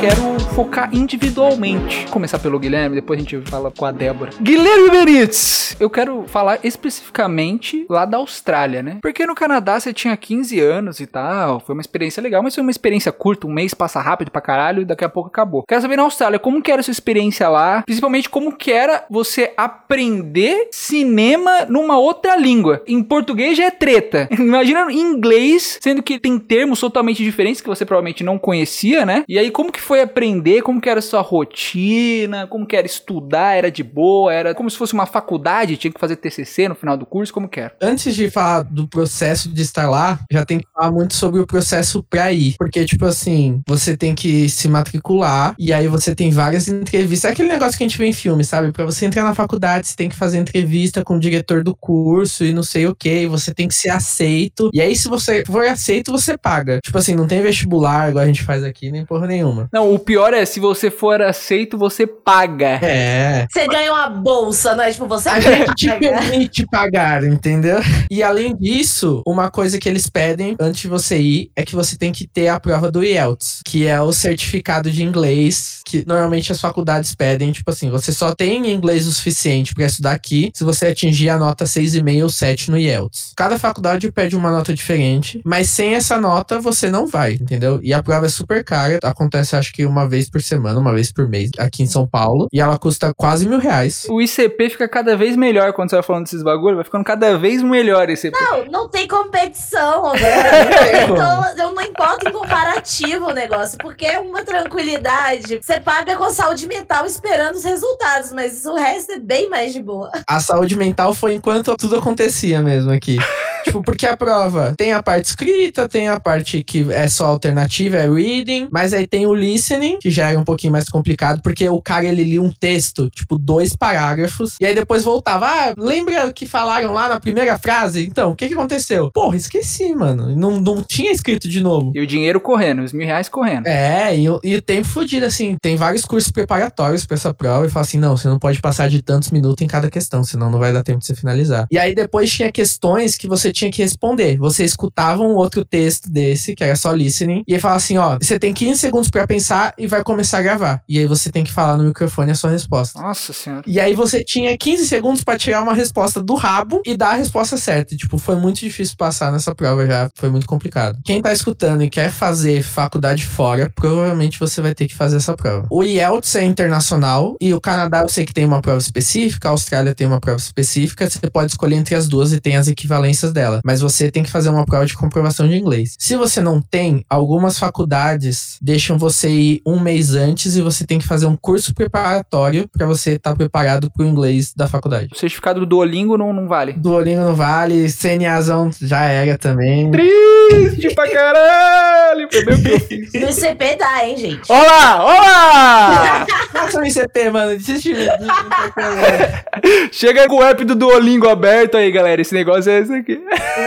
Quero focar individualmente. Começar pelo Guilherme, depois a gente fala com a Débora. Guilherme Benítez! Eu quero falar especificamente lá da Austrália, né? Porque no Canadá você tinha 15 anos e tal, foi uma experiência legal, mas foi uma experiência curta, um mês passa rápido pra caralho e daqui a pouco acabou. Quero saber na Austrália, como que era a sua experiência lá, principalmente como que era você aprender cinema numa outra língua. Em português já é treta. Imagina em inglês, sendo que tem termos totalmente diferentes que você provavelmente não conhecia, né? E aí como que foi aprender, como que era a sua rotina, como que era estudar, era de boa, era como se fosse uma faculdade, tinha que fazer TCC no final do curso, como que era? Antes de falar do processo de estar lá, já tem que falar muito sobre o processo pra ir. Porque, tipo assim, você tem que se matricular e aí você tem várias entrevistas. É aquele negócio que a gente vê em filme, sabe? Pra você entrar na faculdade, você tem que fazer entrevista com o diretor do curso e não sei o que. Você tem que ser aceito. E aí, se você for aceito, você paga. Tipo assim, não tem vestibular igual a gente faz aqui, nem porra nenhuma. Não, o pior é, se você for aceito, você paga. É. Você ganha uma bolsa, não é? Tipo, você A gente te permite pagar, entendeu? E além disso, uma coisa que eles pedem antes de você ir é que você tem que ter a prova do IELTS, que é o certificado de inglês que normalmente as faculdades pedem, tipo assim, você só tem inglês o suficiente pra estudar aqui se você atingir a nota 6,5 ou 7 no IELTS. Cada faculdade pede uma nota diferente, mas sem essa nota você não vai, entendeu? E a prova é super cara, acontece acho que uma vez por semana, uma vez por mês aqui em São Paulo, e ela custa quase mil reais. O ICP fica cada vez melhor quando você vai falando desses bagulho, vai ficando cada vez melhor esse ICP. Não, não tem competição, como. Então, eu não importa em comparativo o negócio, porque é uma tranquilidade. Você paga com saúde mental esperando os resultados, mas o resto é bem mais de boa. A saúde mental foi enquanto tudo acontecia mesmo aqui. tipo, porque a prova tem a parte escrita, tem a parte que é só alternativa, é reading, mas aí tem o listening, que já é um pouquinho mais complicado, porque o cara ele lia um texto, tipo, dois parágrafos, e aí depois voltava. Ah, lembra que falaram lá na primeira frase? Então, o que que aconteceu? Porra, esqueci, mano. Não, não tinha escrito de novo. E o dinheiro correndo, os mil reais correndo. É, e, o- e o tempo fudido, assim, tem vários cursos preparatórios pra essa prova e fala assim: não, você não pode passar de tantos minutos em cada questão, senão não vai dar tempo de você finalizar. E aí depois tinha questões que você tinha que responder. Você escutava um outro texto desse, que era só listening, e aí falava assim: ó, você tem 15 segundos pra pensar e vai começar a gravar. E aí você tem que falar no microfone a sua resposta. Nossa senhora. E aí você tinha 15 segundos pra tirar uma resposta do rabo e dar a resposta certa. E, Tipo, foi muito difícil passar nessa prova já, foi muito complicado. Quem tá escutando e quer fazer faculdade fora, provavelmente você vai ter que fazer essa prova. O IELTS é internacional e o Canadá eu sei que tem uma prova específica, a Austrália tem uma prova específica, você pode escolher entre as duas e tem as equivalências dela, mas você tem que fazer uma prova de comprovação de inglês. Se você não tem, algumas faculdades deixam você ir um mês antes e você tem que fazer um curso preparatório pra você estar preparado pro inglês da faculdade. O certificado do Duolingo não, não vale. Duolingo não vale, CNAzão já era também. Triste pra caralho! Foi bem o que eu fiz. No ICP dá, hein, gente? Olá! Olá! Faça um ICP, mano. Desiste. Chega com o app do Duolingo aberto aí, galera. Esse negócio é esse aqui.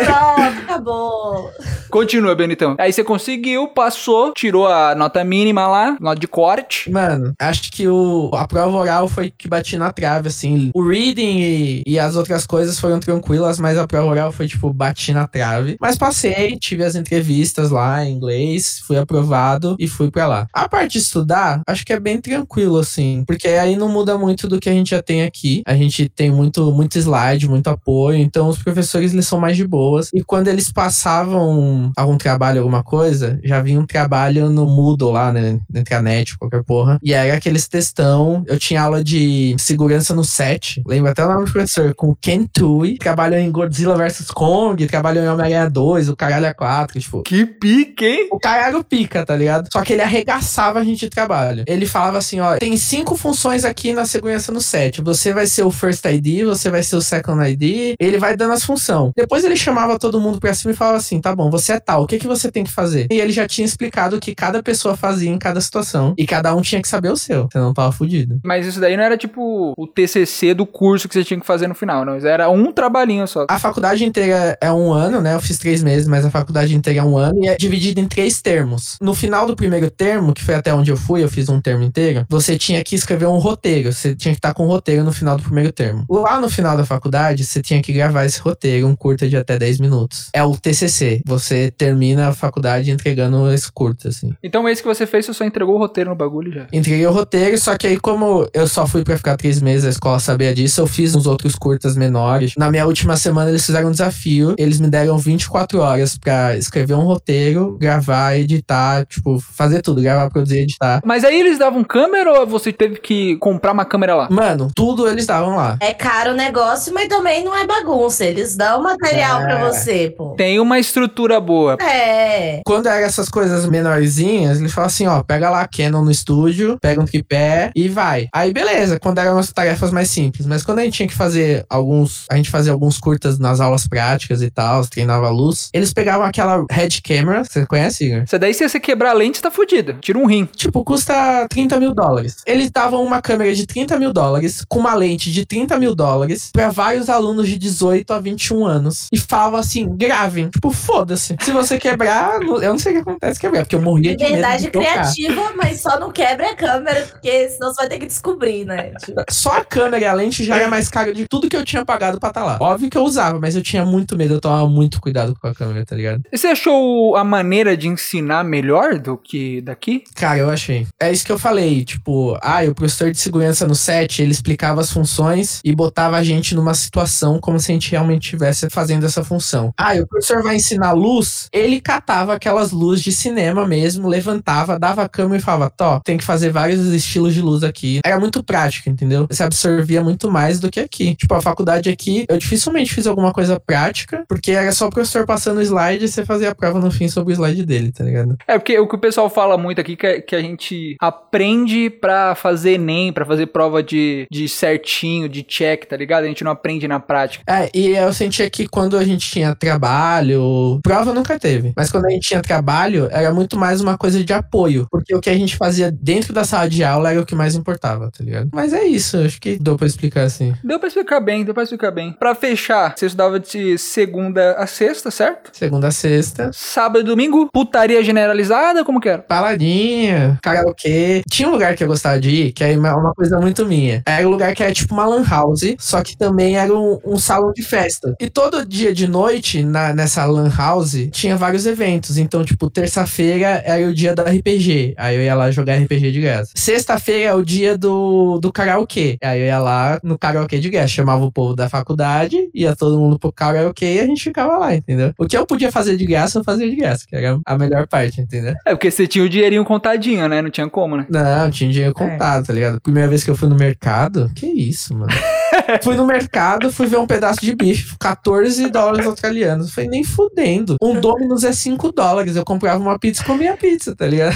Pronto, acabou. Continua, Benitão. Aí você conseguiu, passou, tirou a nota mínima lá, nota de corte. Mano, acho que o, a prova oral foi que bati na trave, assim. O reading e, e as outras coisas foram tranquilas, mas a prova oral foi, tipo, bati na trave. Mas passei, tive as entrevistas lá em inglês, fui aprovado e fui pra lá. A parte de estudar, acho que é bem tranquilo, assim. Porque aí não muda muito do que a gente já tem aqui. A gente tem muito, muito slide, muito apoio. Então os professores, eles são mais de boas. E quando eles passavam algum trabalho, alguma coisa, já vinha um trabalho no Moodle lá, né? Na intranet, qualquer porra. E era aqueles textão. Eu tinha aula de segurança no set. Lembro até o nome do professor, com Ken Tui. Trabalhou em Godzilla vs Kong, trabalhou em Homem-Aranha 2, o Caralho é 4, tipo. Que pique, hein? O cara era o pica, tá ligado? Só que ele arregaçava a gente de trabalho. Ele falava assim, ó, tem cinco funções aqui na segurança no set. Você vai ser o first ID, você vai ser o second ID. Ele vai dando as funções. Depois ele chamava todo mundo pra cima e falava assim, tá bom, você é tal, o que que você tem que fazer? E ele já tinha explicado o que cada pessoa fazia em cada situação. E cada um tinha que saber o seu, senão tava fudido. Mas isso daí não era tipo o TCC do curso que você tinha que fazer no final, não. Isso era um trabalhinho só. A faculdade inteira é um ano, né? Eu fiz três meses, mas a faculdade inteira é um ano e é dividida em três termos. No final do primeiro termo, que foi até onde eu fui, eu fiz um termo inteiro, você tinha que escrever um roteiro. Você tinha que estar com um roteiro no final do primeiro termo. Lá no final da faculdade, você tinha que gravar esse roteiro, um curta de até 10 minutos. É o TCC. Você termina a faculdade entregando esse curta, assim. Então esse que você fez, você só entregou roteiro no bagulho já. Entreguei o roteiro, só que aí, como eu só fui pra ficar três meses, a escola sabia disso, eu fiz uns outros curtas menores. Na minha última semana, eles fizeram um desafio. Eles me deram 24 horas pra escrever um roteiro, gravar, editar, tipo, fazer tudo, gravar, produzir, editar. Mas aí eles davam câmera ou você teve que comprar uma câmera lá? Mano, tudo eles davam lá. É caro o negócio, mas também não é bagunça. Eles dão material É. pra você, pô. Tem uma estrutura boa. É. Quando eram essas coisas menorzinhas, eles falavam assim, ó, pega lá a Canon no estúdio, pega um tripé e vai. Aí beleza, quando eram as tarefas mais simples. Mas quando a gente tinha que fazer alguns, a gente fazia alguns curtas nas aulas práticas e tal, treinava a luz, eles pegavam aquela head camera, você conhece, Igor? Isso daí, se você quebrar a lente, você tá fudido. Tira um rim. Tipo, custa 30 mil dólares. Eles davam uma câmera de 30 mil dólares, com uma lente de 30 mil dólares, pra vários alunos de 18 a 21 anos. E falavam assim, gravem. Tipo, foda-se. Se você quebrar, eu não sei o que acontece quebrar, porque eu morria de Liberdade medo de tocar. criativa, mas só não quebra a câmera, porque senão você vai ter que descobrir, né? Tipo, Só a câmera e a lente já era mais caro de tudo que eu tinha pagado pra estar lá. Óbvio que eu usava, mas eu tinha muito medo, eu tomava muito cuidado com a câmera, tá ligado? E Você achou a maneira de ensinar melhor do que daqui? Cara, eu achei. É isso que eu falei, tipo, ah, o professor de segurança no set, ele explicava as funções e botava a gente numa situação como se a gente realmente estivesse fazendo essa função. Ah, e o professor vai ensinar luz, ele catava aquelas luzes de cinema mesmo, levantava, dava a câmera e falava, Tó, tem que fazer vários estilos de luz aqui. Era muito prático, entendeu? Você absorvia muito mais do que aqui. Tipo, a faculdade aqui, eu dificilmente fiz alguma coisa prática, porque era só o professor passando o slide e você fazia a prova no fim sobre o slide dele, tá ligado? É porque o que o pessoal fala muito aqui que, é- que a gente aprende pra fazer Enem, pra fazer prova de, de certinho, de check, tá ligado? A gente não aprende na prática. É, e eu sentia que quando a gente tinha trabalho, prova nunca teve, mas quando a gente tinha trabalho, era muito mais uma coisa de apoio, porque o que a gente fazia dentro da sala de aula era o que mais importava, tá ligado? Mas é isso, acho que deu pra explicar assim. Deu pra explicar bem, deu pra explicar bem. Pra fechar, você estudava de segunda a sexta, certo? Segunda a sexta, Sábado e domingo, putaria generalizada, como que era? Paladinha, karaokê. Tinha um lugar que eu gostava de ir, que é uma coisa muito minha. Era um lugar que era tipo uma lan house, só que também era um, um salão de festa. E todo dia de noite, na, nessa lan house, tinha vários eventos. Então, tipo, terça-feira era o dia do RPG. Aí eu ia lá jogar RPG de graça. Sexta-feira é o dia do, do karaokê. Aí eu ia lá no karaokê de graça. Chamava o povo da faculdade, ia todo mundo pro karaokê e a gente ficava lá, entendeu? O que eu podia fazer de graça, eu fazia de graça, que era a melhor parte, entendeu? É porque você tinha o dinheirinho contadinho, né? Não tinha como, né? Não, tinha dinheiro contado, tá ligado? Primeira vez que eu fui no mercado, que isso, mano. fui no mercado, fui ver um pedaço de bife, 14 dólares australianos. Falei, nem fudendo. Um Domino's é 5 dólares. Eu comprava uma pizza e comia pizza, tá ligado?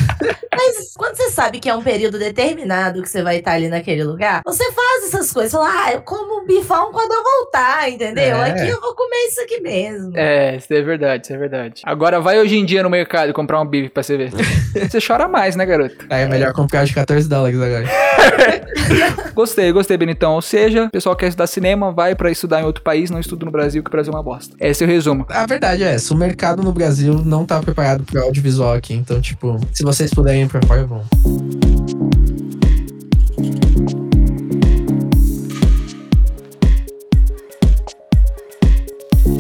Mas quando você sabe que é um período determinado que você vai estar ali naquele lugar, você faz essas coisas. Fala, ah, eu como um bifão quando eu voltar, entendeu? É. Aqui eu vou comer isso aqui mesmo. É, isso é verdade, isso é verdade. Agora vai hoje em dia no mercado e comprar um bife pra você ver. você chora mais, né, garoto? Aí é melhor comprar de 14 dólares agora. Gostei, gostei, Benitão. Ou seja, o pessoal quer estudar cinema, vai pra estudar em outro país, não estuda no Brasil, que o Brasil é uma bosta. Esse é o resumo. A verdade é essa, o mercado no Brasil não tá preparado pro audiovisual aqui. Então, tipo, se vocês puderem ir pra fora, vão.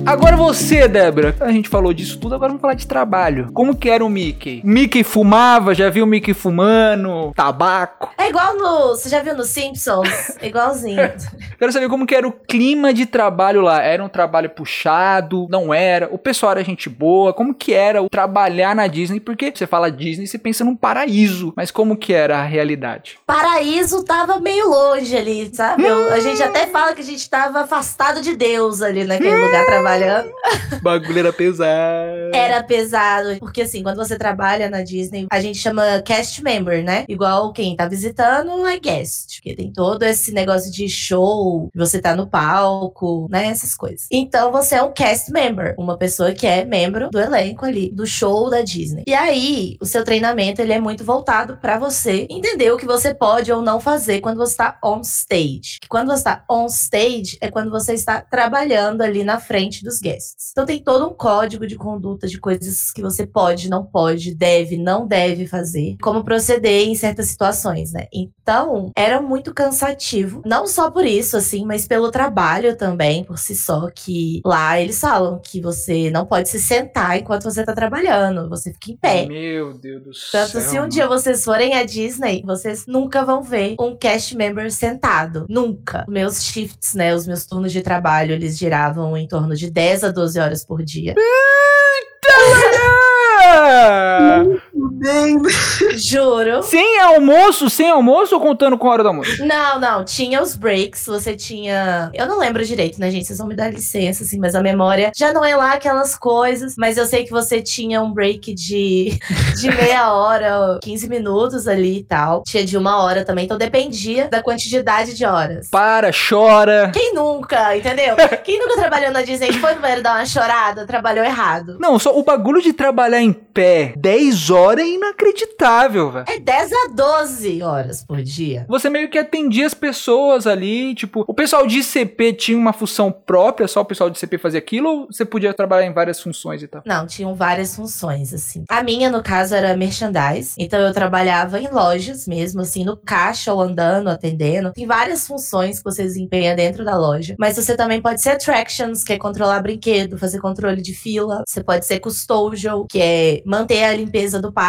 Agora você, Débora. A gente falou disso tudo, agora vamos falar de trabalho. Como que era o Mickey? Mickey fumava, já viu o Mickey fumando? Tabaco? É igual no. Você já viu no Simpsons? Igualzinho. Quero saber como que era o clima de trabalho lá. Era um trabalho puxado? Não era? O pessoal era gente boa? Como que era o trabalhar na Disney? Porque você fala Disney, você pensa num paraíso. Mas como que era a realidade? Paraíso tava meio longe ali, sabe? Eu- a gente até fala que a gente tava afastado de Deus ali naquele lugar trabalhando. O bagulho era pesado. Era pesado, porque assim, quando você trabalha na Disney, a gente chama cast member, né? Igual quem tá visitando é guest, porque tem todo esse negócio de show, você tá no palco, né? Essas coisas. Então você é um cast member, uma pessoa que é membro do elenco ali, do show da Disney. E aí, o seu treinamento, ele é muito voltado pra você entender o que você pode ou não fazer quando você tá on stage. Que Quando você tá on stage é quando você está trabalhando ali na frente dos guests. Então tem todo um código de conduta de coisas que você pode, não pode, deve, não deve fazer, como proceder em certas situações, né? Então, era muito cansativo, não só por isso assim, mas pelo trabalho também por si só que lá eles falam que você não pode se sentar enquanto você tá trabalhando, você fica em pé. Meu Deus do céu. Tanto se um dia vocês forem à Disney, vocês nunca vão ver um cast member sentado. Nunca. Meus shifts, né? Os meus turnos de trabalho, eles giravam em torno de 10 a 12 horas por dia. Ah! Bem, Juro. Sem almoço, sem almoço ou contando com a hora do almoço? Não, não. Tinha os breaks. Você tinha. Eu não lembro direito, né, gente? Vocês vão me dar licença, assim, mas a memória já não é lá aquelas coisas. Mas eu sei que você tinha um break de, de meia hora, 15 minutos ali e tal. Tinha de uma hora também. Então dependia da quantidade de horas. Para, chora. Quem nunca, entendeu? Quem nunca trabalhou na Disney foi no banheiro dar uma chorada, trabalhou errado. Não, só o bagulho de trabalhar em pé 10 horas é inacreditável, velho. É 10 a 12 horas por dia. Você meio que atendia as pessoas ali, tipo, o pessoal de CP tinha uma função própria, só o pessoal de CP fazia aquilo, ou você podia trabalhar em várias funções e tal? Não, tinham várias funções, assim. A minha, no caso, era merchandise. Então eu trabalhava em lojas mesmo, assim, no caixa ou andando, atendendo. Tem várias funções que você desempenha dentro da loja. Mas você também pode ser attractions, que é controlar brinquedo, fazer controle de fila. Você pode ser custodial, que é manter a limpeza do parque.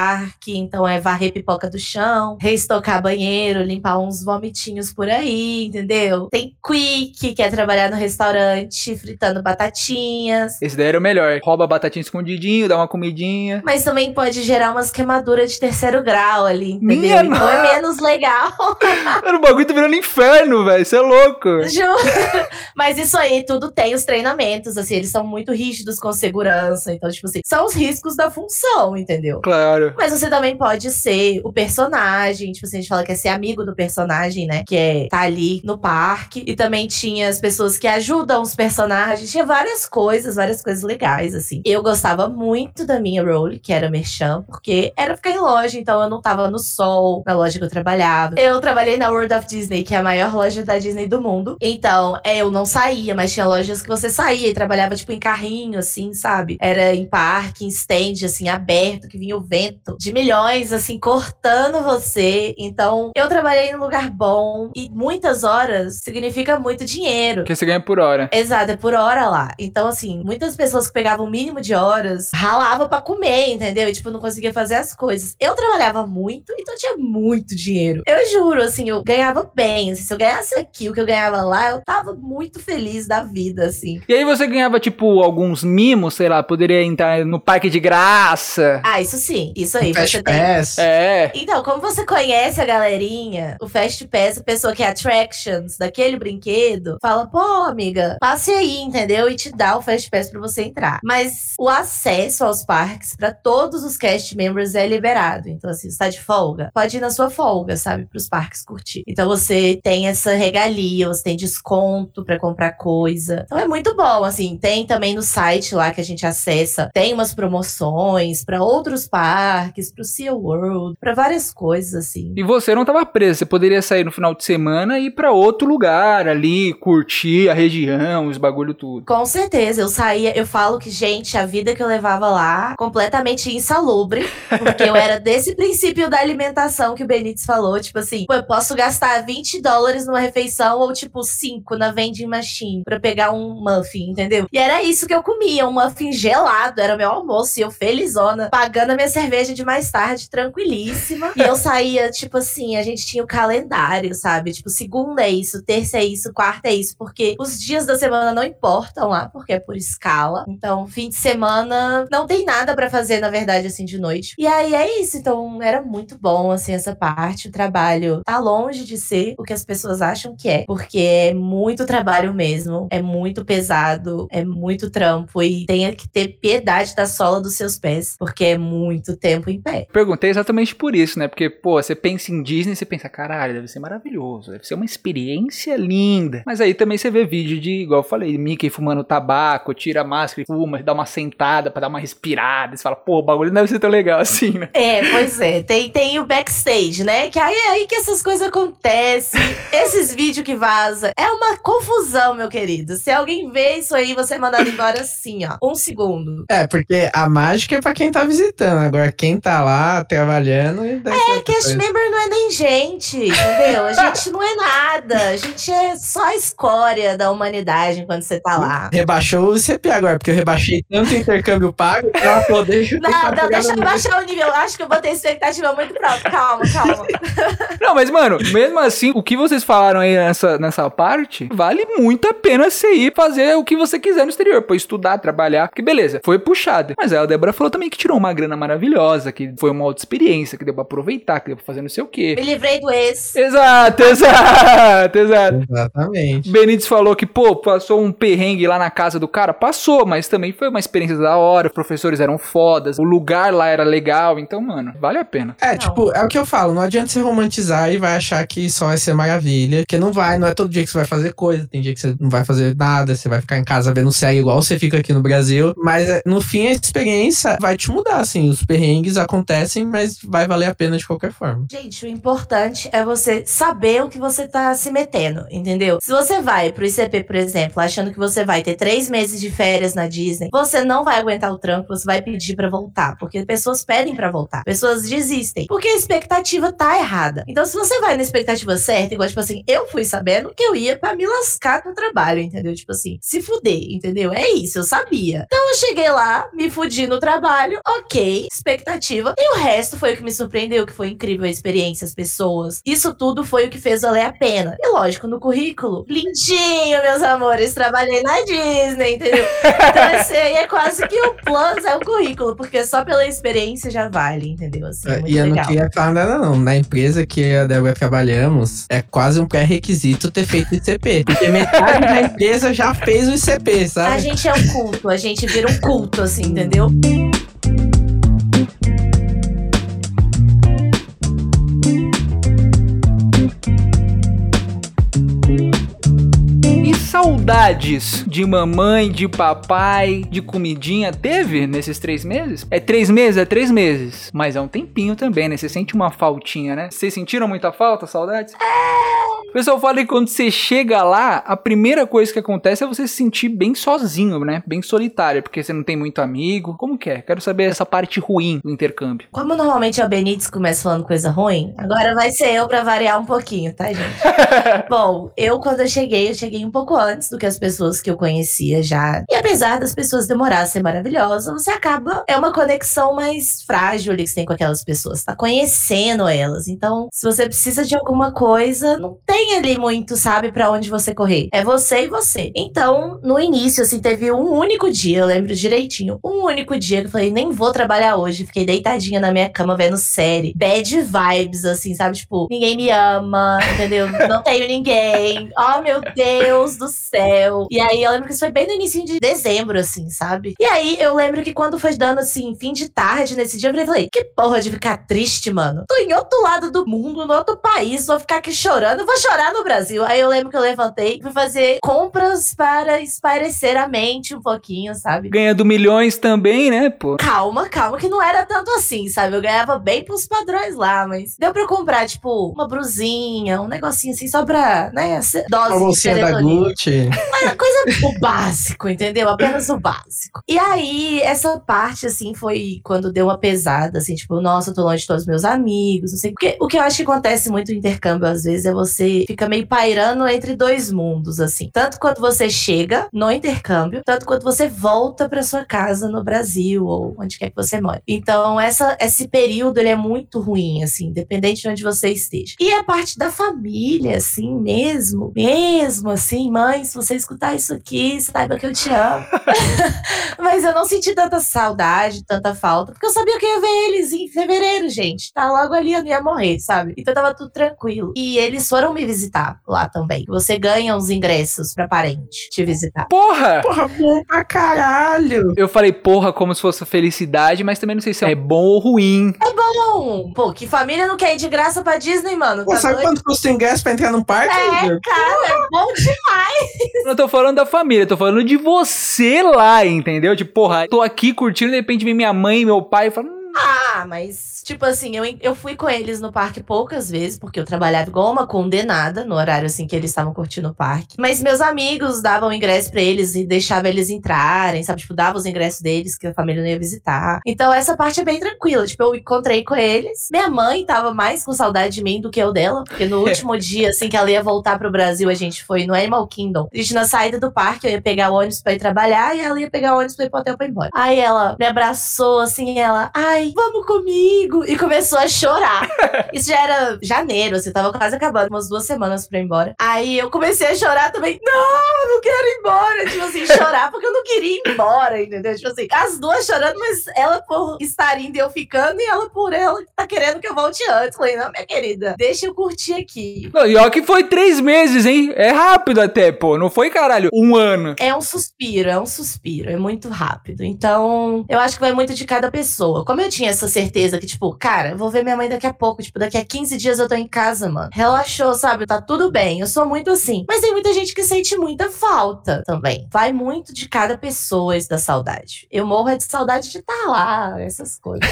Então é varrer pipoca do chão, reestocar banheiro, limpar uns vomitinhos por aí, entendeu? Tem quick, que é trabalhar no restaurante, fritando batatinhas. Esse daí era o melhor. Rouba batatinha escondidinho, dá uma comidinha. Mas também pode gerar umas queimaduras de terceiro grau ali, entendeu? Minha então é menos legal. Mano, o bagulho tá virando inferno, velho. Isso é louco. Juro. Mas isso aí, tudo tem os treinamentos, assim, eles são muito rígidos com segurança. Então, tipo assim, são os riscos da função, entendeu? Claro. Mas você também pode ser o personagem, tipo a gente fala que é ser amigo do personagem, né? Que é tá ali no parque. E também tinha as pessoas que ajudam os personagens. Tinha várias coisas, várias coisas legais, assim. Eu gostava muito da minha role, que era merchan, porque era ficar em loja, então eu não tava no sol, na loja que eu trabalhava. Eu trabalhei na World of Disney, que é a maior loja da Disney do mundo. Então, é, eu não saía, mas tinha lojas que você saía e trabalhava, tipo, em carrinho, assim, sabe? Era em parque, em stand, assim, aberto, que vinha o vento de milhões, assim, cortando você. Então, eu trabalhei em um lugar bom e muitas horas significa muito dinheiro. Porque você ganha por hora. Exato, é por hora lá. Então, assim, muitas pessoas que pegavam o mínimo de horas ralavam pra comer, entendeu? E, tipo, não conseguia fazer as coisas. Eu trabalhava muito, então tinha muito dinheiro. Eu juro, assim, eu ganhava bem. Assim, se eu ganhasse aqui o que eu ganhava lá, eu tava muito feliz da vida, assim. E aí você ganhava, tipo, alguns mimos, sei lá, poderia entrar no parque de graça. Ah, isso sim. Isso aí. Fast você tem. Pass. É. Então, como você conhece a galerinha, o Fast Pass, a pessoa que é attractions daquele brinquedo, fala, pô, amiga, passe aí, entendeu? E te dá o Fast Pass pra você entrar. Mas o acesso aos parques pra todos os cast members é liberado. Então, assim, você tá de folga, pode ir na sua folga, sabe? Pros parques curtir. Então, você tem essa regalia, você tem desconto pra comprar coisa. Então, é muito bom, assim. Tem também no site lá que a gente acessa, tem umas promoções pra outros parques, pro Sea World, pra várias coisas, assim. E você não tava preso, você poderia sair no final de semana e ir pra outro lugar ali, curtir a região, os bagulho tudo. Com certeza, eu saía, eu falo que, gente, a vida que eu levava lá, completamente insalubre, porque eu era desse princípio da alimentação que o Benítez falou, tipo assim, pô, eu posso gastar 20 dólares numa refeição ou tipo 5 na vending machine pra pegar um muffin, entendeu? E era isso que eu comia, um muffin gelado, era o meu almoço, e eu felizona, pagando a minha cerveja de mais tarde, tranquilíssima. E eu saía, tipo assim, a gente tinha o calendário, sabe? Tipo, segunda é isso, terça é isso, quarta é isso, porque os dias da semana não importam lá, porque é por escala. Então, fim de semana não tem nada pra fazer, na verdade, assim, de noite. E aí é isso. Então, era muito bom, assim, essa parte. O trabalho tá longe de ser o que as pessoas acham que é, porque é muito trabalho mesmo, é muito pesado, é muito trampo e tem que ter piedade da sola dos seus pés, porque é muito tempo em pé. Perguntei exatamente por isso, né? Porque, pô, você pensa em Disney, você pensa, caralho, deve ser maravilhoso, deve ser uma experiência linda. Mas aí também você vê vídeo de, igual eu falei, Mickey fumando tabaco, tira a máscara e fuma, dá uma sentada pra dar uma respirada. Você fala, pô, o bagulho não deve ser tão legal assim, né? É, pois é. Tem, tem o backstage, né? Que aí é aí que essas coisas acontecem. Esses vídeos que vaza. É uma confusão, meu querido. Se alguém vê isso aí, você é mandado embora assim, ó. Um segundo. É, porque a mágica é pra quem tá visitando. Agora, quem tá lá trabalhando. É, cast member não é nem gente, entendeu? A gente não é nada. A gente é só a escória da humanidade quando você tá lá. Rebaixou o CP agora, porque eu rebaixei tanto intercâmbio pago que ela poder Não, não, deixa eu baixar o nível. Eu acho que eu botei expectativa muito própria. Calma, calma. Não, mas, mano, mesmo assim, o que vocês falaram aí nessa, nessa parte, vale muito a pena você ir fazer o que você quiser no exterior. Pô, estudar, trabalhar. Que beleza, foi puxado. Mas aí a Débora falou também que tirou uma grana maravilhosa, que foi uma outra experiência, que deu pra aproveitar, que deu pra fazer não sei o quê. Me livrei do ex. Exato, exato, exato. Exatamente. Benítez falou que, pô, passou um perrengue lá na casa do cara. Passou, mas também foi uma experiência da hora. Os professores eram fodas, o lugar lá era legal. Então, mano, vale a pena. É, Não. tipo, é o que eu falo, não adianta você romantizar e vai achar que só vai ser maravilha, porque não vai, não é todo dia que você vai fazer coisa, tem dia que você não vai fazer nada, você vai ficar em casa vendo série igual você fica aqui no Brasil, mas é, no fim a experiência vai te mudar, assim, os perrengues perrengues acontecem, mas vai valer a pena de qualquer forma. Gente, o importante é você saber o que você tá se metendo, entendeu? Se você vai pro ICP, por exemplo, achando que você vai ter três meses de férias na Disney, você não vai aguentar o trampo, você vai pedir para voltar, porque pessoas pedem para voltar, pessoas desistem, porque a expectativa tá errada. Então, se você vai na expectativa certa, igual, tipo assim, eu fui sabendo que eu ia para me lascar no trabalho, entendeu? Tipo assim, se fuder, entendeu? É isso, eu sabia. Então, eu cheguei lá, me fudi no trabalho, ok, e o resto foi o que me surpreendeu, que foi incrível a experiência, as pessoas. Isso tudo foi o que fez valer a pena. E lógico, no currículo, lindinho, meus amores, trabalhei na Disney, entendeu? Então, esse aí é quase que o plus, é o currículo, porque só pela experiência já vale, entendeu? Assim, é, e eu legal. não queria falar nada, não. Na empresa que eu e a Débora trabalhamos, é quase um pré-requisito ter feito ICP. Porque metade da empresa já fez o ICP, sabe? A gente é um culto, a gente vira um culto, assim, entendeu? saudades de mamãe, de papai, de comidinha teve nesses três meses? É três meses? É três meses. Mas é um tempinho também, né? Você sente uma faltinha, né? Vocês sentiram muita falta, saudades? É. O pessoal fala que quando você chega lá, a primeira coisa que acontece é você se sentir bem sozinho, né? Bem solitário, porque você não tem muito amigo. Como que é? Quero saber essa parte ruim do intercâmbio. Como normalmente a Benítez começa falando coisa ruim, agora vai ser eu pra variar um pouquinho, tá, gente? Bom, eu quando eu cheguei, eu cheguei um pouco antes do que as pessoas que eu conhecia já. E apesar das pessoas demorarem a ser maravilhosas, você acaba. É uma conexão mais frágil ali que você tem com aquelas pessoas. Tá conhecendo elas. Então, se você precisa de alguma coisa, não tem ali muito, sabe, para onde você correr. É você e você. Então, no início, assim, teve um único dia, eu lembro direitinho, um único dia que eu falei, nem vou trabalhar hoje. Fiquei deitadinha na minha cama vendo série. Bad vibes, assim, sabe? Tipo, ninguém me ama, entendeu? Não tenho ninguém. Oh, meu Deus do céu. E aí eu lembro que isso foi bem no início de dezembro, assim, sabe? E aí eu lembro que quando foi dando, assim, fim de tarde nesse dia, eu falei, que porra de ficar triste, mano. Tô em outro lado do mundo, no outro país, vou ficar aqui chorando, vou chorar no Brasil. Aí eu lembro que eu levantei e fui fazer compras para espairecer a mente um pouquinho, sabe? Ganhando milhões também, né, pô? Calma, calma, que não era tanto assim, sabe? Eu ganhava bem pros padrões lá, mas deu pra comprar, tipo, uma brusinha, um negocinho assim, só pra, né, dose a da Gucci. Uma coisa, o básico, entendeu? Apenas o básico. E aí, essa parte, assim, foi quando deu uma pesada, assim, tipo, nossa, eu tô longe de todos os meus amigos, não sei. Porque o que eu acho que acontece muito no intercâmbio, às vezes, é você fica meio pairando entre dois mundos, assim. Tanto quando você chega no intercâmbio, tanto quando você volta para sua casa no Brasil ou onde quer que você mora. Então, essa, esse período, ele é muito ruim, assim, independente de onde você esteja. E a parte da família, assim, mesmo, mesmo, assim, mãe, se você escutar isso aqui, saiba que eu te amo. Mas eu não senti tanta saudade, tanta falta, porque eu sabia que eu ia ver eles em fevereiro, gente. Tá logo ali, eu não ia morrer, sabe? Então tava tudo tranquilo. E eles foram me visitar lá também. Você ganha uns ingressos pra parente te visitar. Porra! Porra, bom pra caralho! Eu falei porra como se fosse felicidade, mas também não sei se é bom ou ruim. É bom! Pô, que família não quer ir de graça pra Disney, mano? Tá sabe doido? quanto custa o ingresso pra entrar no parque? É, cara, é bom demais! Não tô falando da família, tô falando de você lá, entendeu? Tipo, porra, tô aqui curtindo, de repente vem minha mãe meu pai e fala. Ah, mas Tipo assim, eu, eu fui com eles no parque poucas vezes, porque eu trabalhava igual uma condenada no horário assim que eles estavam curtindo o parque. Mas meus amigos davam ingresso para eles e deixavam eles entrarem, sabe? Tipo, davam os ingressos deles que a família não ia visitar. Então essa parte é bem tranquila. Tipo, eu encontrei com eles. Minha mãe tava mais com saudade de mim do que eu dela, porque no último dia, assim, que ela ia voltar pro Brasil, a gente foi no Animal Kingdom. A gente na saída do parque, eu ia pegar o ônibus pra ir trabalhar e ela ia pegar o ônibus pra ir pro hotel pra ir embora. Aí ela me abraçou assim, ela, ai, vamos comigo comigo e começou a chorar. Isso já era janeiro, assim, tava quase acabando, umas duas semanas pra ir embora. Aí eu comecei a chorar também. Não, não quero ir embora. Tipo assim, chorar porque eu não queria ir embora, entendeu? Tipo assim, as duas chorando, mas ela por estar indo e eu ficando, e ela por ela tá querendo que eu volte antes. Falei, não, minha querida, deixa eu curtir aqui. Não, e ó que foi três meses, hein? É rápido até, pô. Não foi, caralho, um ano. É um suspiro, é um suspiro. É muito rápido. Então, eu acho que vai muito de cada pessoa. Como eu tinha essa certeza que, tipo, cara, vou ver minha mãe daqui a pouco. Tipo, daqui a 15 dias eu tô em casa, mano. Relaxou, sabe? Tá tudo bem. Eu sou muito assim. Mas tem muita gente que sente muita falta alta também. Vai muito de cada pessoa isso da saudade. Eu morro é de saudade de estar lá, essas coisas.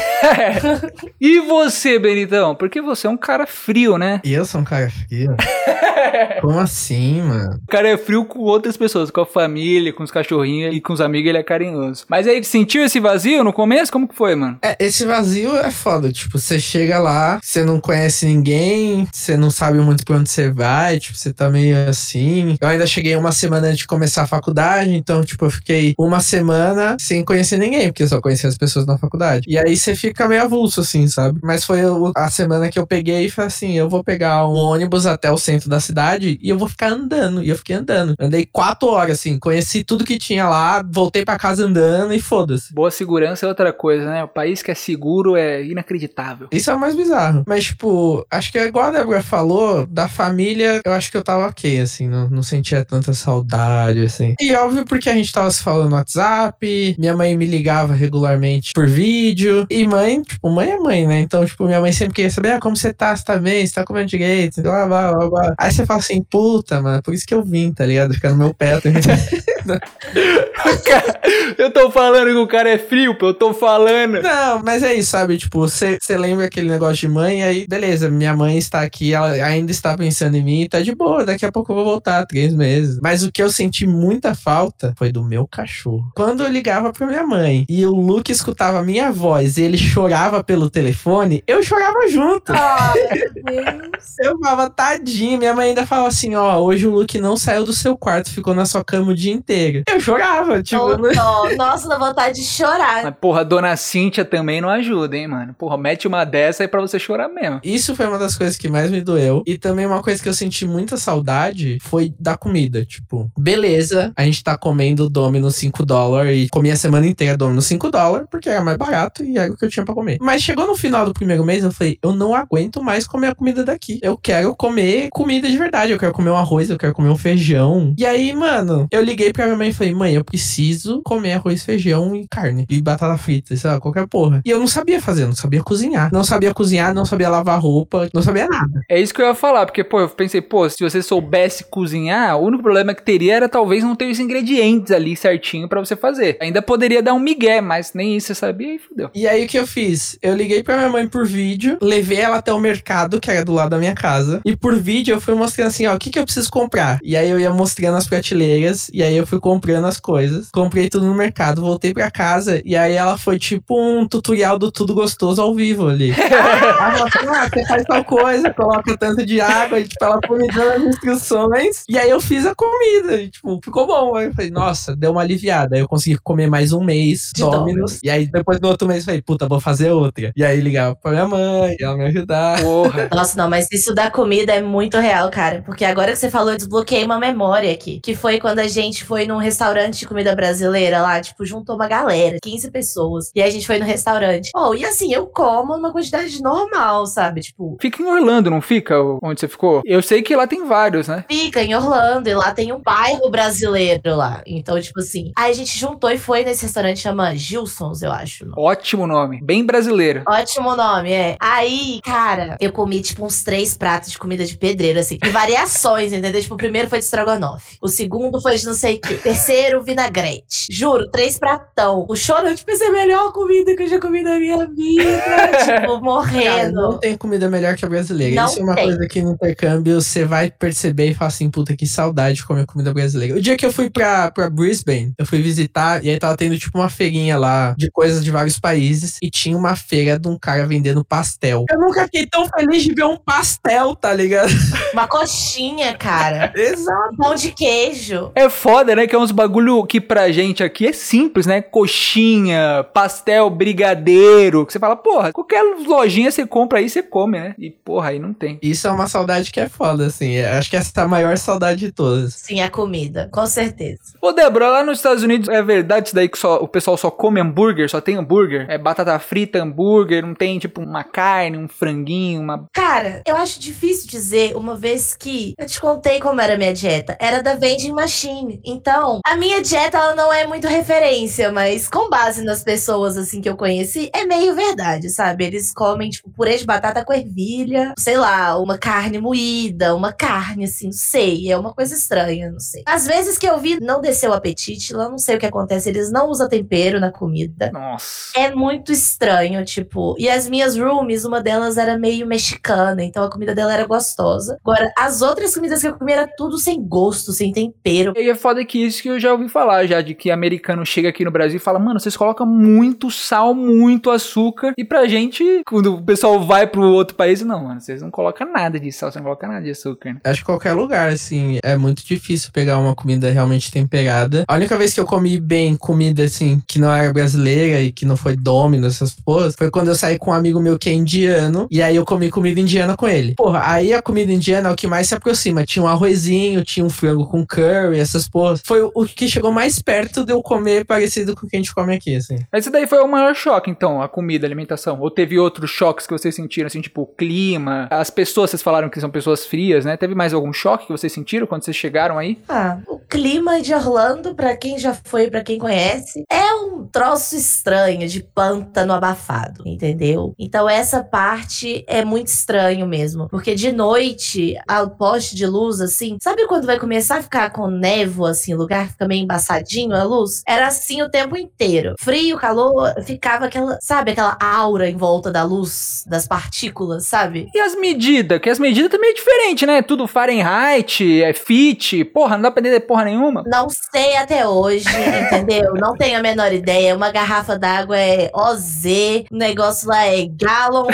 e você, Benitão? Porque você é um cara frio, né? E eu sou um cara frio? Como assim, mano? O cara é frio com outras pessoas, com a família, com os cachorrinhos e com os amigos ele é carinhoso. Mas aí, sentiu esse vazio no começo? Como que foi, mano? É, esse vazio é foda. Tipo, você chega lá, você não conhece ninguém, você não sabe muito pra onde você vai, tipo, você tá meio assim. Eu ainda cheguei uma semana antes de começar a faculdade, então, tipo, eu fiquei uma semana sem conhecer ninguém, porque eu só conhecia as pessoas na faculdade. E aí você fica meio avulso, assim, sabe? Mas foi a semana que eu peguei e falei assim: eu vou pegar um ônibus até o centro da cidade e eu vou ficar andando. E eu fiquei andando. Andei quatro horas, assim, conheci tudo que tinha lá, voltei para casa andando e foda-se. Boa segurança é outra coisa, né? O país que é seguro é inacreditável. Isso é o mais bizarro. Mas, tipo, acho que é igual a Débora falou, da família, eu acho que eu tava ok, assim, não, não sentia tanta saudade, assim. E óbvio porque a gente tava se falando no WhatsApp, minha mãe me ligava regularmente por vídeo. E mãe, tipo, mãe é mãe, né? Então, tipo, minha mãe sempre queria saber ah, como você tá, você tá bem, você tá comendo direito, blá, blá, blá, blá. Aí você fala assim, puta, mano, por isso que eu vim, tá ligado? Ficar no meu pé. Tá eu tô falando que o cara é frio, pô, eu tô falando. Não, mas é isso, sabe? Tipo, você lembra aquele negócio de mãe, aí, beleza, minha mãe está aqui, ela ainda está pensando em mim, tá de boa, daqui a pouco eu vou voltar, três meses. Mas o que eu senti muita falta foi do meu cachorro. Quando eu ligava pra minha mãe e o Luke escutava a minha voz e ele chorava pelo telefone, eu chorava junto. Ah, meu Deus. eu falava, tadinho. Minha mãe ainda falava assim: ó, hoje o Luke não saiu do seu quarto, ficou na sua cama o dia inteiro. Eu chorava, tipo. Oh, não. Nossa, dá vontade de chorar. Mas, porra, a dona Cíntia também não ajuda, hein, mano? Porra, mete uma dessa aí pra você chorar mesmo. Isso foi uma das coisas que mais me doeu. E também uma coisa que eu senti muita saudade foi da comida. Tipo, beleza, a gente tá comendo Domino 5 dólares e comi a semana inteira Domino 5 dólares, porque era mais barato e era o que eu tinha pra comer. Mas chegou no final do primeiro mês, eu falei, eu não aguento mais comer a comida daqui. Eu quero comer comida de verdade. Eu quero comer um arroz, eu quero comer um feijão. E aí, mano, eu liguei pra minha mãe e falei, mãe, eu preciso comer arroz, feijão e carne. E batata frita, sei lá, qualquer porra. E eu não sabia fazer, não sabia cozinhar. Não sabia cozinhar, não sabia lavar roupa, não sabia nada. É isso que eu ia falar, porque, pô, eu pensei, pô, se você soubesse cozinhar, o único problema que teria era talvez não ter os ingredientes ali certinho para você fazer. Ainda poderia dar um migué, mas nem isso você sabia e fudeu. E aí o que eu fiz? Eu liguei pra minha mãe por vídeo, levei ela até o mercado, que era do lado da minha casa, e por vídeo eu fui mostrando assim, ó, o que que eu preciso comprar? E aí eu ia mostrando as prateleiras, e aí eu fui comprando as coisas. Comprei tudo no mercado, voltei pra casa, e aí ela foi tipo um tutorial do Tudo Gostoso ao vivo ali. ela falou assim, ah, você faz tal coisa, coloca tanto de água, e tipo, ela foi me dando as instruções, e aí eu fiz a comida, e tipo, ficou bom. Aí eu falei, nossa, deu uma aliviada. Aí eu consegui comer mais um mês, De Dominus. E aí depois no outro mês eu falei, puta, vou fazer outra. E aí ligava pra minha mãe, ela me ajudar. Porra. Nossa, não, mas isso da comida é muito real, cara. Porque agora que você falou, eu desbloqueei uma memória aqui. Que foi quando a gente foi num restaurante de comida brasileira lá, tipo, juntou uma galera, 15 pessoas. E a gente foi no restaurante. Oh, e assim, eu como numa quantidade normal, sabe? Tipo, Fica em Orlando, não fica? Onde você ficou? Eu sei que lá tem vários, né? fica em Orlando e lá tem um bairro brasileiro lá. Então, tipo assim. Aí a gente juntou e foi nesse restaurante chama Gilsons, eu acho. Ótimo nome. Bem brasileiro. Ótimo nome, é. Aí, cara, eu comi, tipo, uns três pratos de comida de pedreiro, assim. E variações, entendeu? Tipo, o primeiro foi de estrogonofe. O segundo foi de não sei o quê. Terceiro, vinagrete. Juro, três pratão. O chorando, tipo, essa é a melhor comida que eu já comi na minha vida. tipo, Cara, morrendo. não tem comida melhor que a brasileira. Não Isso é uma tem. coisa que no intercâmbio você vai perceber e falar assim, puta, que saudade de comer comida brasileira. O dia que eu fui pra, pra Brisbane, eu fui visitar e aí tava tendo tipo uma feirinha lá de coisas de vários países e tinha uma feira de um cara vendendo pastel. Eu nunca fiquei tão feliz de ver um pastel, tá ligado? Uma coxinha, cara. Exato. Pão de queijo. É foda, né? Que é uns bagulho que pra gente aqui é simples, né? Coxinha, pastel, brigadeiro. Que você fala, porra, qualquer lojinha você compra aí, você come, né? E porra, aí não tem. Isso é uma saudade que é foda, assim. Eu Acho que essa é a maior saudade de todas. Sim, a comida. Com certeza. Ô, Débora, lá nos Estados Unidos é verdade isso daí que só, o pessoal só come hambúrguer, só tem hambúrguer? É batata frita, hambúrguer, não tem tipo uma carne, um franguinho, uma. Cara, eu acho difícil dizer, uma vez que eu te contei como era a minha dieta. Era da vending machine. Então, Então, a minha dieta ela não é muito referência, mas com base nas pessoas assim que eu conheci, é meio verdade, sabe? Eles comem tipo purê de batata com ervilha, sei lá, uma carne moída, uma carne assim, não sei, é uma coisa estranha, não sei. Às vezes que eu vi não desceu o apetite, lá não sei o que acontece, eles não usam tempero na comida. Nossa. É muito estranho, tipo. E as minhas roomies, uma delas era meio mexicana, então a comida dela era gostosa. Agora, as outras comidas que eu comi era tudo sem gosto, sem tempero. E é foda que isso que eu já ouvi falar, já, de que americano chega aqui no Brasil e fala, mano, vocês colocam muito sal, muito açúcar. E pra gente, quando o pessoal vai pro outro país, não, mano, vocês não colocam nada de sal, você não coloca nada de açúcar. né? Acho que qualquer lugar, assim, é muito difícil pegar uma comida realmente temperada. A única vez que eu comi bem comida, assim, que não era brasileira e que não foi Domino, essas porras, foi quando eu saí com um amigo meu que é indiano, e aí eu comi comida indiana com ele. Porra, aí a comida indiana é o que mais se aproxima. Tinha um arrozinho, tinha um frango com curry, essas porras. Foi o que chegou mais perto de eu comer parecido com o que a gente come aqui, assim. Esse daí foi o maior choque, então, a comida, a alimentação. Ou teve outros choques que vocês sentiram, assim, tipo, o clima, as pessoas, vocês falaram que são pessoas frias, né? Teve mais algum choque que vocês sentiram quando vocês chegaram aí? Ah, o clima de Orlando, pra quem já foi, pra quem conhece, é um troço estranho de pântano abafado, entendeu? Então essa parte é muito estranho mesmo, porque de noite, ao poste de luz assim, sabe quando vai começar a ficar com névoa assim, o lugar fica meio embaçadinho a luz? Era assim o tempo inteiro. Frio, calor, ficava aquela, sabe, aquela aura em volta da luz, das partículas, sabe? E as medidas? Que as medidas também é diferente, né? Tudo Fahrenheit, é fit, porra, não dá pra entender porra nenhuma. Não sei até hoje, entendeu? Não tenho a menor ideia. Uma garrafa d'água é OZ, o negócio lá é gallons.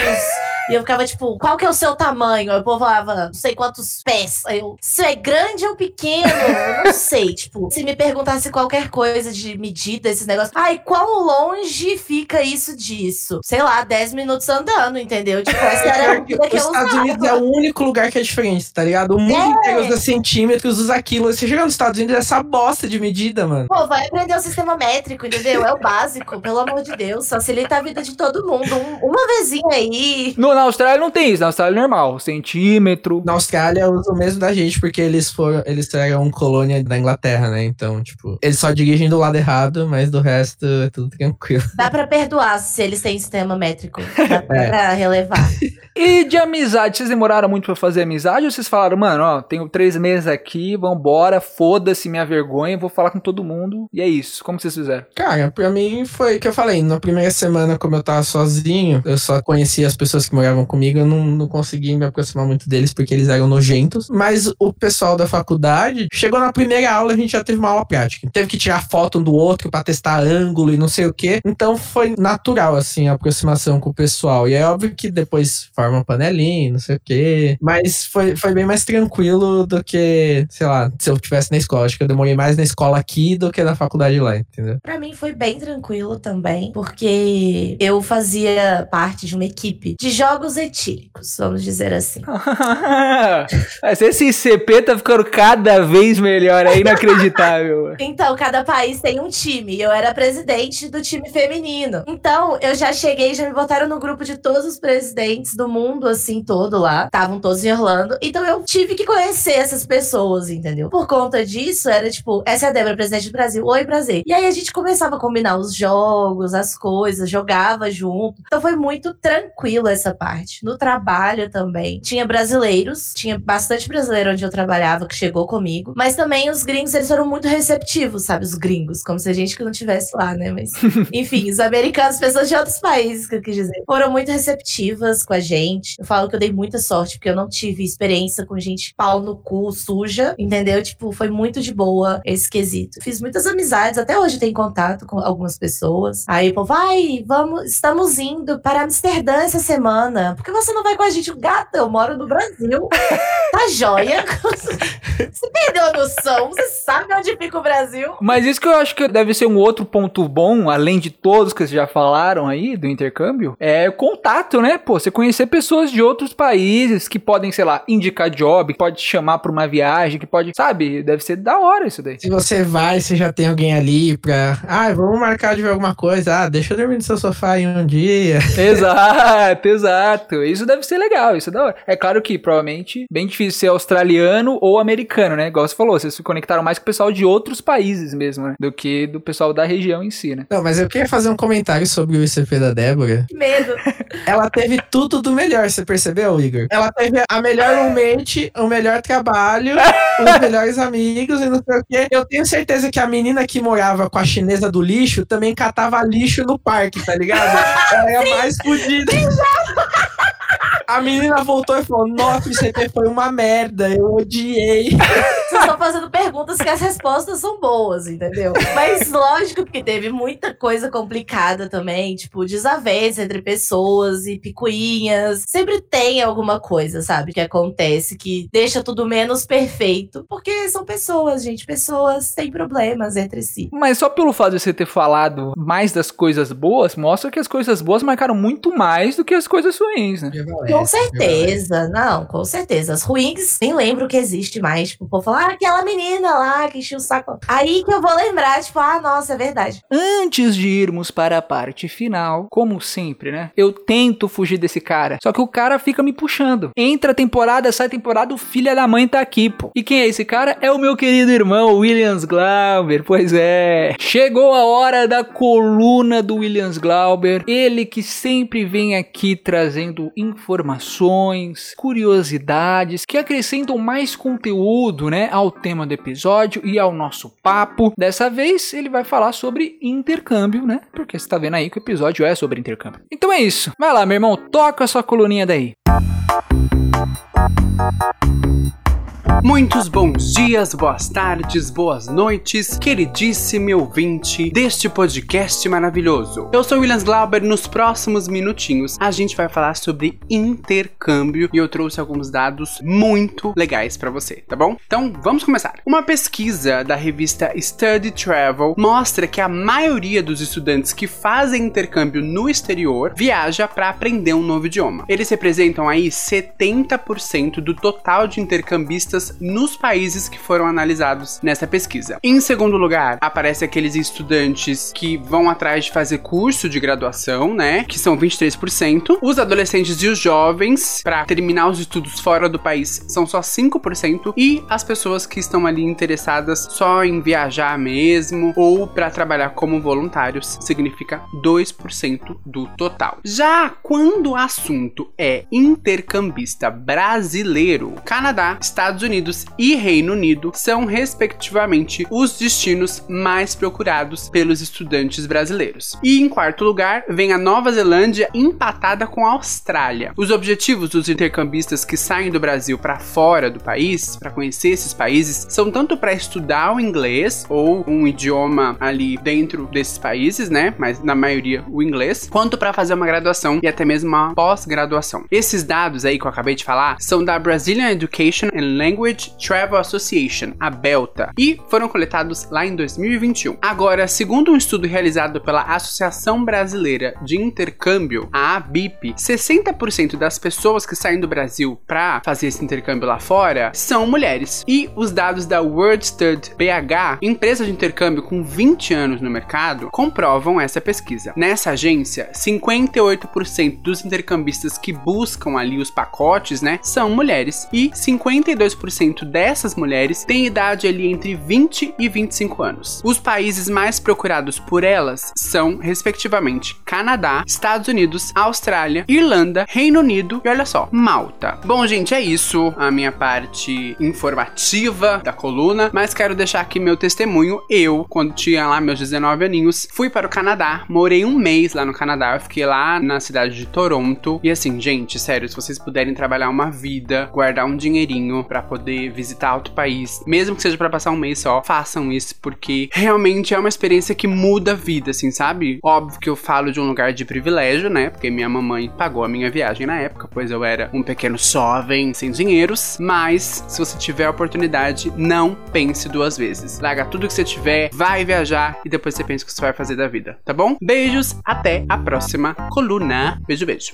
E eu ficava tipo, qual que é o seu tamanho? Aí o povo falava, não sei quantos pés. Aí eu, isso é grande ou pequeno? Eu não sei. Tipo, se me perguntasse qualquer coisa de medida, esses negócios. Ai, quão longe fica isso disso? Sei lá, 10 minutos andando, entendeu? Tipo, essa era a medida que Os eu Estados usava. Unidos é o único lugar que é diferente, tá ligado? O mundo É. inteiro usa centímetros, usa quilos. Você chega nos Estados Unidos, é essa bosta de medida, mano. Pô, vai aprender o sistema métrico, entendeu? É o básico, pelo amor de Deus. Facilita a vida de todo mundo. Um- uma vezinha aí. No, na Austrália não tem isso, na Austrália é normal, centímetro. Na Austrália usa o mesmo da gente, porque eles foram, eles eram colônia da Inglaterra, né? Então, tipo, eles só dirigem do lado errado, mas do resto é tudo tranquilo. Dá pra perdoar se eles têm sistema métrico. Dá pra relevar. E de amizade, vocês demoraram muito pra fazer amizade ou vocês falaram, mano, ó, tenho três meses aqui, vambora, foda-se minha vergonha, vou falar com todo mundo. E é isso. Como vocês fizeram? Cara, pra mim foi o que eu falei. Na primeira semana, como eu tava sozinho, eu só conhecia as pessoas que moravam comigo, eu não, não consegui me aproximar muito deles porque eles eram nojentos. Mas o pessoal da faculdade, chegou na primeira aula, a gente já teve uma aula prática. Teve que tirar foto um do outro pra testar ângulo e não sei o quê. Então foi natural, assim, a aproximação com o pessoal. E é óbvio que depois forma panelinha, não sei o quê. Mas foi, foi bem mais tranquilo do que, sei lá, se eu tivesse na escola. Acho que eu demorei mais na escola aqui do que na faculdade lá, entendeu? Pra mim foi bem tranquilo também, porque eu fazia parte de uma equipe de jogos etílicos, vamos dizer assim. Mas Esse CP tá ficando cada vez melhor, é inacreditável. Então, cada país tem um time. Eu era presidente do time feminino. Então, eu já cheguei, já me botaram no grupo de todos os presidentes do mundo, assim, todo lá. Estavam todos em Orlando. Então, eu tive que conhecer essas pessoas, entendeu? Por conta disso, era tipo, essa é a Débora, presidente do Brasil. Oi, prazer. E aí, a gente começava a combinar os jogos, as coisas, jogava junto. Então, foi muito tranquilo essa parte. No trabalho também. Tinha brasileiros, tinha bastante brasileiro onde eu trabalhava que chegou comigo. Mas também os gringos, eles foram muito receptivos, sabe? Os gringos, como se a gente que não tivesse lá, né? Mas, enfim, os americanos, pessoas de outros países, que eu quis dizer, foram muito receptivas com a gente. Eu falo que eu dei muita sorte, porque eu não tive experiência com gente pau no cu, suja, entendeu? Tipo, foi muito de boa esse quesito. Fiz muitas amizades, até hoje tenho contato com algumas pessoas. Aí povo, vai, vamos, estamos indo para Amsterdã essa semana. Por que você não vai com a gente? Gata, eu moro no Brasil. Tá joia? Você perdeu a noção? Você sabe onde fica o Brasil? Mas isso que eu acho que deve ser um outro ponto bom, além de todos que vocês já falaram aí do intercâmbio, é o contato, né? Pô, você conhecer pessoas de outros países que podem, sei lá, indicar job, que pode te chamar pra uma viagem, que pode, sabe? Deve ser da hora isso daí. Se você vai, você já tem alguém ali pra. Ah, vamos marcar de ver alguma coisa. Ah, deixa eu dormir no seu sofá em um dia. exato, exato. Exato, isso deve ser legal, isso é da hora. É claro que provavelmente bem difícil ser australiano ou americano, né? Igual você falou, vocês se conectaram mais com o pessoal de outros países mesmo, né? Do que do pessoal da região em si, né? Não, mas eu queria fazer um comentário sobre o ICP da Débora. Que medo. Ela teve tudo do melhor, você percebeu, Igor? Ela teve a melhor roommate, o melhor trabalho, os melhores amigos e não sei o quê. Eu tenho certeza que a menina que morava com a chinesa do lixo também catava lixo no parque, tá ligado? Ela é a mais fodida. A menina voltou e falou: Nossa, o ICP foi uma merda, eu odiei. Fazendo perguntas que as respostas são boas, entendeu? Mas lógico que teve muita coisa complicada também, tipo, desavença entre pessoas e picuinhas. Sempre tem alguma coisa, sabe, que acontece que deixa tudo menos perfeito. Porque são pessoas, gente. Pessoas têm problemas entre si. Mas só pelo fato de você ter falado mais das coisas boas, mostra que as coisas boas marcaram muito mais do que as coisas ruins, né? Com certeza, não, com certeza. As ruins, nem lembro que existe mais. Tipo, o povo fala, ah, aquela menina lá que enchia o saco. Aí que eu vou lembrar, tipo, ah, nossa, é verdade. Antes de irmos para a parte final, como sempre, né? Eu tento fugir desse cara. Só que o cara fica me puxando. Entra a temporada, sai a temporada, o filho da mãe tá aqui, pô. E quem é esse cara? É o meu querido irmão, Williams Glauber. Pois é. Chegou a hora da coluna do Williams Glauber. Ele que sempre vem aqui trazendo informações, curiosidades que acrescentam mais conteúdo, né, ao tema do episódio e ao nosso papo. Dessa vez ele vai falar sobre intercâmbio, né? Porque você tá vendo aí que o episódio é sobre intercâmbio. Então é isso. Vai lá, meu irmão, toca a sua coluninha daí. Muitos bons dias, boas tardes, boas noites, queridíssimo ouvinte deste podcast maravilhoso. Eu sou Williams Glauber. Nos próximos minutinhos a gente vai falar sobre intercâmbio e eu trouxe alguns dados muito legais para você, tá bom? Então vamos começar. Uma pesquisa da revista Study Travel mostra que a maioria dos estudantes que fazem intercâmbio no exterior viaja para aprender um novo idioma. Eles representam aí 70% do total de intercambistas nos países que foram analisados nessa pesquisa. Em segundo lugar, aparece aqueles estudantes que vão atrás de fazer curso de graduação, né? Que são 23%. Os adolescentes e os jovens, para terminar os estudos fora do país, são só 5%. E as pessoas que estão ali interessadas só em viajar mesmo ou para trabalhar como voluntários, significa 2% do total. Já quando o assunto é intercambista brasileiro, Canadá, Estados Unidos e Reino Unido são, respectivamente, os destinos mais procurados pelos estudantes brasileiros. E em quarto lugar, vem a Nova Zelândia empatada com a Austrália. Os objetivos dos intercambistas que saem do Brasil para fora do país, para conhecer esses países, são tanto para estudar o inglês ou um idioma ali dentro desses países, né? Mas na maioria o inglês, quanto para fazer uma graduação e até mesmo uma pós-graduação. Esses dados aí que eu acabei de falar são da Brazilian Education and Language Travel Association, a BELTA, e foram coletados lá em 2021. Agora, segundo um estudo realizado pela Associação Brasileira de Intercâmbio, a ABIP, 60% das pessoas que saem do Brasil para fazer esse intercâmbio lá fora são mulheres. E os dados da World Stud BH, empresa de intercâmbio com 20 anos no mercado, comprovam essa pesquisa. Nessa agência, 58% dos intercambistas que buscam ali os pacotes, né, são mulheres e 52% dessas mulheres têm idade ali entre 20 e 25 anos. Os países mais procurados por elas são, respectivamente, Canadá, Estados Unidos, Austrália, Irlanda, Reino Unido e olha só, Malta. Bom, gente, é isso a minha parte informativa da coluna, mas quero deixar aqui meu testemunho. Eu, quando tinha lá meus 19 aninhos, fui para o Canadá, morei um mês lá no Canadá, eu fiquei lá na cidade de Toronto. E assim, gente, sério, se vocês puderem trabalhar uma vida, guardar um dinheirinho para poder visitar outro país, mesmo que seja para passar um mês só, façam isso, porque realmente é uma experiência que muda a vida, assim, sabe? Óbvio que eu falo de um lugar de privilégio, né? Porque minha mamãe pagou a minha viagem na época, pois eu era um pequeno jovem sem dinheiros. Mas se você tiver a oportunidade, não pense duas vezes. Larga tudo que você tiver, vai viajar e depois você pensa o que você vai fazer da vida, tá bom? Beijos, até a próxima coluna. Beijo, beijo.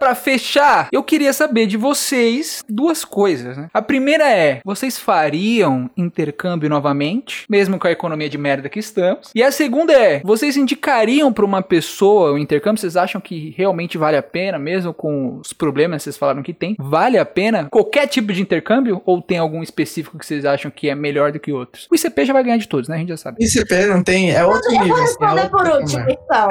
Pra fechar, eu queria saber de vocês duas coisas, né? A primeira é, vocês fariam intercâmbio novamente, mesmo com a economia de merda que estamos? E a segunda é, vocês indicariam pra uma pessoa o intercâmbio? Vocês acham que realmente vale a pena, mesmo com os problemas que vocês falaram que tem? Vale a pena qualquer tipo de intercâmbio? Ou tem algum específico que vocês acham que é melhor do que outros? O ICP já vai ganhar de todos, né? A gente já sabe. ICP não tem. É outro Eu nível. vou assim, é responder outro por último, então.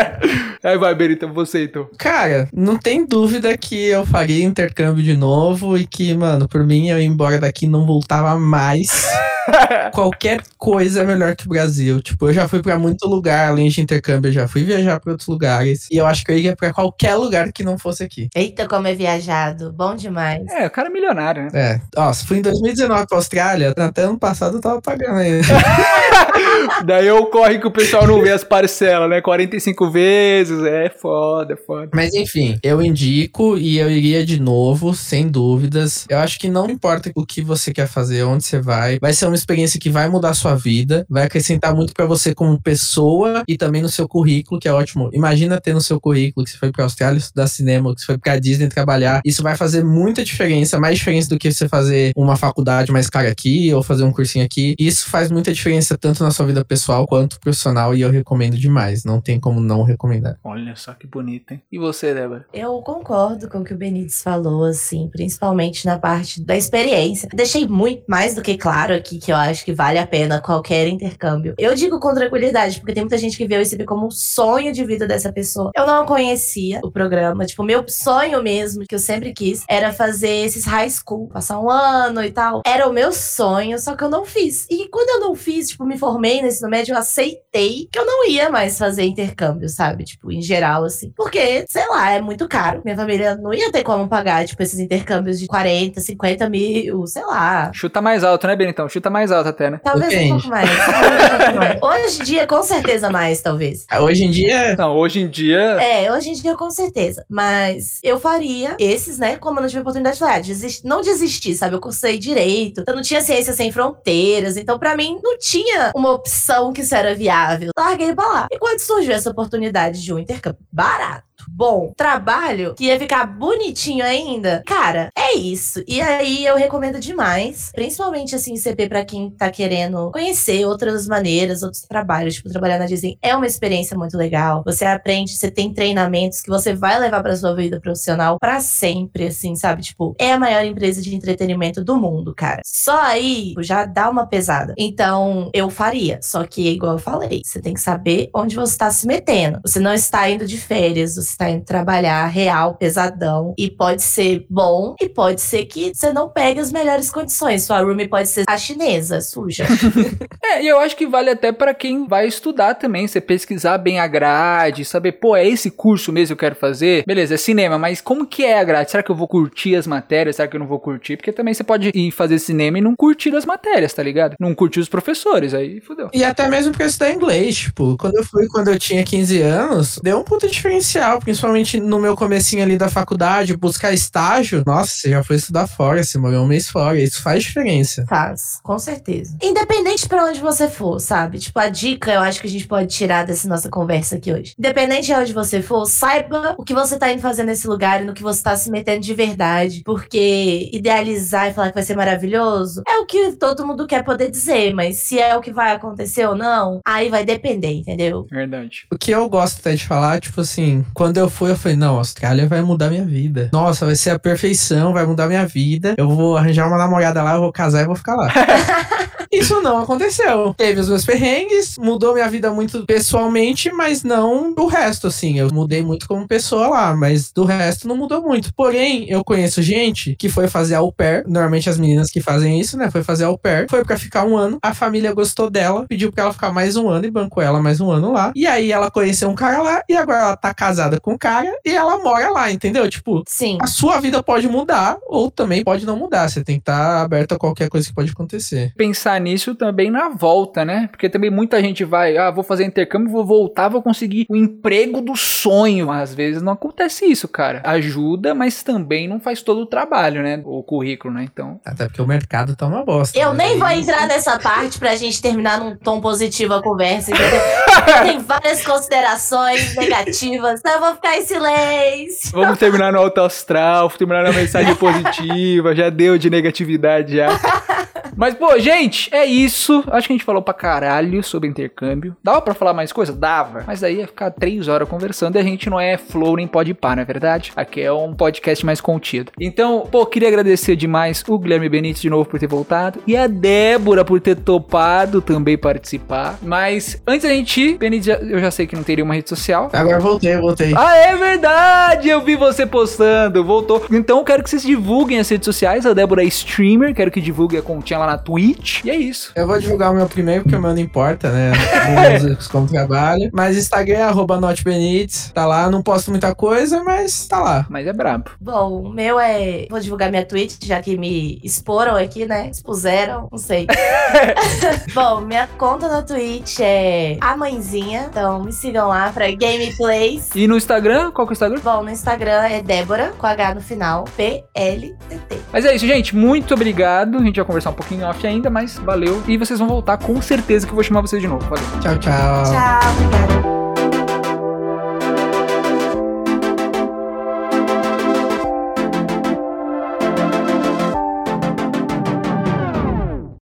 Aí vai, Berita, você então. Cara, não tem dúvida que eu faria intercâmbio de novo e que, mano, por mim eu ia embora daqui e não voltava mais. Qualquer coisa é melhor que o Brasil. Tipo, eu já fui pra muito lugar além de intercâmbio, eu já fui viajar pra outros lugares. E eu acho que eu iria pra qualquer lugar que não fosse aqui. Eita, como é viajado. Bom demais. É, o cara é milionário, né? É, ó, se fui em 2019 pra Austrália, até ano passado eu tava pagando aí. Daí ocorre que o pessoal não vê as parcelas, né? 45 vezes, é foda, é foda. Mas enfim, eu indico e eu iria de novo, sem dúvidas. Eu acho que não importa o que você quer fazer, onde você vai, vai ser uma experiência que vai mudar a sua vida, vai acrescentar muito pra você como pessoa e também no seu currículo, que é ótimo. Imagina ter no seu currículo que você foi pra Austrália estudar cinema, que você foi pra Disney trabalhar. Isso vai fazer muita diferença, mais diferença do que você fazer uma faculdade mais cara aqui ou fazer um cursinho aqui. Isso faz muita diferença tanto na sua vida pessoal quanto profissional e eu recomendo demais. Não tem como não recomendar. Olha só que bonito, hein? E você, Débora? Eu concordo com o que o Benítez falou, assim, principalmente na parte da experiência. Deixei muito mais do que claro aqui que eu acho que vale a pena qualquer intercâmbio. Eu digo com tranquilidade, porque tem muita gente que vê o ICB como um sonho de vida dessa pessoa. Eu não conhecia o programa, tipo, meu sonho mesmo, que eu sempre quis, era fazer esses high school, passar um ano e tal. Era o meu sonho, só que eu não fiz. E quando eu não fiz, tipo, me formei no ensino médio, eu aceitei que eu não ia mais fazer intercâmbio, sabe? Tipo, em geral, assim. Porque, sei lá, é muito caro. Minha família não ia ter como pagar, tipo, esses intercâmbios de 40, 50 mil, sei lá. Chuta mais alto, né, Benitão? Chuta mais alto até, né? Talvez um Depende. pouco mais. talvez um pouco mais. Hoje em dia, com certeza mais, talvez. Hoje em dia, Não, hoje em dia. É, hoje em dia, com certeza. Mas eu faria esses, né? Como eu não tive oportunidade de falar, ah, desist- não desisti, sabe? Eu cursei direito, eu não tinha ciência sem fronteiras. Então, pra mim, não tinha uma opção que isso era viável. Larguei pra lá. E quando surgiu essa oportunidade de um intercâmbio barato, bom, trabalho, que ia ficar bonitinho ainda, cara, é isso. E aí eu recomendo demais, principalmente assim, CP pra quem tá querendo conhecer outras maneiras, outros trabalhos, tipo trabalhar na Disney é uma experiência muito legal. Você aprende, você tem treinamentos que você vai levar pra sua vida profissional pra sempre, assim, sabe? Tipo, é a maior empresa de entretenimento do mundo, cara. Só aí já dá uma pesada. Então, eu faria. Só que, igual eu falei, você tem que saber onde você tá se metendo. Você não está indo de férias, você está indo trabalhar real, pesadão. E pode ser bom, e pode ser que você não pegue as melhores condições. Sua room pode ser a chinesa, suja. É, e eu acho que vale até pra quem vai estudar também. Você pesquisar bem a grade, saber, pô, é esse curso mesmo que eu quero fazer? Beleza, é cinema, mas como que é a grade? Será que eu vou curtir as matérias? Será que eu não vou curtir? Porque também você pode ir fazer cinema e não curtir as matérias, tá ligado? Não curtir os professores, aí fudeu. E até mesmo porque eu estudei inglês, tipo, quando eu fui quando eu tinha 15 anos, deu um puta diferencial, principalmente no meu comecinho ali da faculdade, buscar estágio. Nossa, você já foi estudar fora, você morou um mês fora, isso faz diferença. Faz, com certeza. Independente pra onde você for, sabe? Tipo, a dica eu acho que a gente pode tirar dessa nossa conversa aqui hoje. Independente de onde você for, saiba o que você tá indo fazer nesse lugar e no que você tá se metendo de verdade. Porque idealizar e falar que vai ser maravilhoso é o que todo mundo quer poder dizer, mas se é o que vai acontecer ou não, aí vai depender, entendeu? Verdade. O que eu gosto até de falar, tipo assim, quando eu fui, eu falei, não, Austrália vai mudar minha vida. Nossa, vai ser a perfeição, vai mudar minha vida. Eu vou arranjar uma namorada lá, eu vou casar e vou ficar lá. Isso não aconteceu. Teve os meus perrengues, mudou minha vida muito pessoalmente, mas não do resto, assim. Eu mudei muito como pessoa lá, mas do resto não mudou muito. Porém, eu conheço gente que foi fazer au pair. Normalmente as meninas que fazem isso, né? Foi fazer au pair. Foi pra ficar um ano. A família gostou dela, pediu pra ela ficar mais um ano e bancou ela mais um ano lá. E aí ela conheceu um cara lá e agora ela tá casada com o cara e ela mora lá, entendeu? Tipo, Sim. a sua vida pode mudar ou também pode não mudar. Você tem que estar aberto a qualquer coisa que pode acontecer. Pensar nisso também na volta, né? Porque também muita gente vai, ah, vou fazer intercâmbio, vou voltar, vou conseguir o emprego do sonho. Às vezes não acontece isso, cara. Ajuda, mas também não faz todo o trabalho, né? O currículo, né? Então. Até porque o mercado tá uma bosta. Eu né? nem vou entrar nessa parte pra gente terminar num tom positivo a conversa, entendeu? Tem várias considerações negativas, então eu vou ficar em silêncio. Vamos terminar no alto astral, terminar na mensagem positiva, já deu de negatividade já. Mas, pô, gente, é isso. Acho que a gente falou pra caralho sobre intercâmbio. Dava pra falar mais coisa? Dava. Mas aí ia ficar três horas conversando e a gente não é flow nem pode par, não é verdade? Aqui é um podcast mais contido. Então, pô, queria agradecer demais o Guilherme Benítez de novo por ter voltado e a Débora por ter topado também participar. Mas antes da gente ir, Benítez, já- eu já sei que não teria uma rede social. Agora voltei, voltei. Ah, é verdade! Eu vi você postando, voltou. Então eu quero que vocês divulguem as redes sociais. A Débora é streamer, quero que divulgue a continha lá na Twitch. E é isso. Eu vou divulgar o meu primeiro, porque o meu não importa, né? Não uso como trabalho. Mas Instagram é arroba notbenites. Tá lá, não posto muita coisa, mas tá lá. Mas é brabo. Bom, o meu é. Vou divulgar minha Twitch, já que me exporam aqui, né? Expuseram, não sei. Bom, minha conta na Twitch é a então me sigam lá pra gameplays. E no Instagram, qual que é o Instagram? Bom, no Instagram é Débora, com H no final, P-L-T-T. Mas é isso, gente. Muito obrigado. A gente vai conversar um pouquinho off ainda, mas valeu. E vocês vão voltar com certeza que eu vou chamar vocês de novo. Valeu. Tchau, tchau. Tchau, obrigada.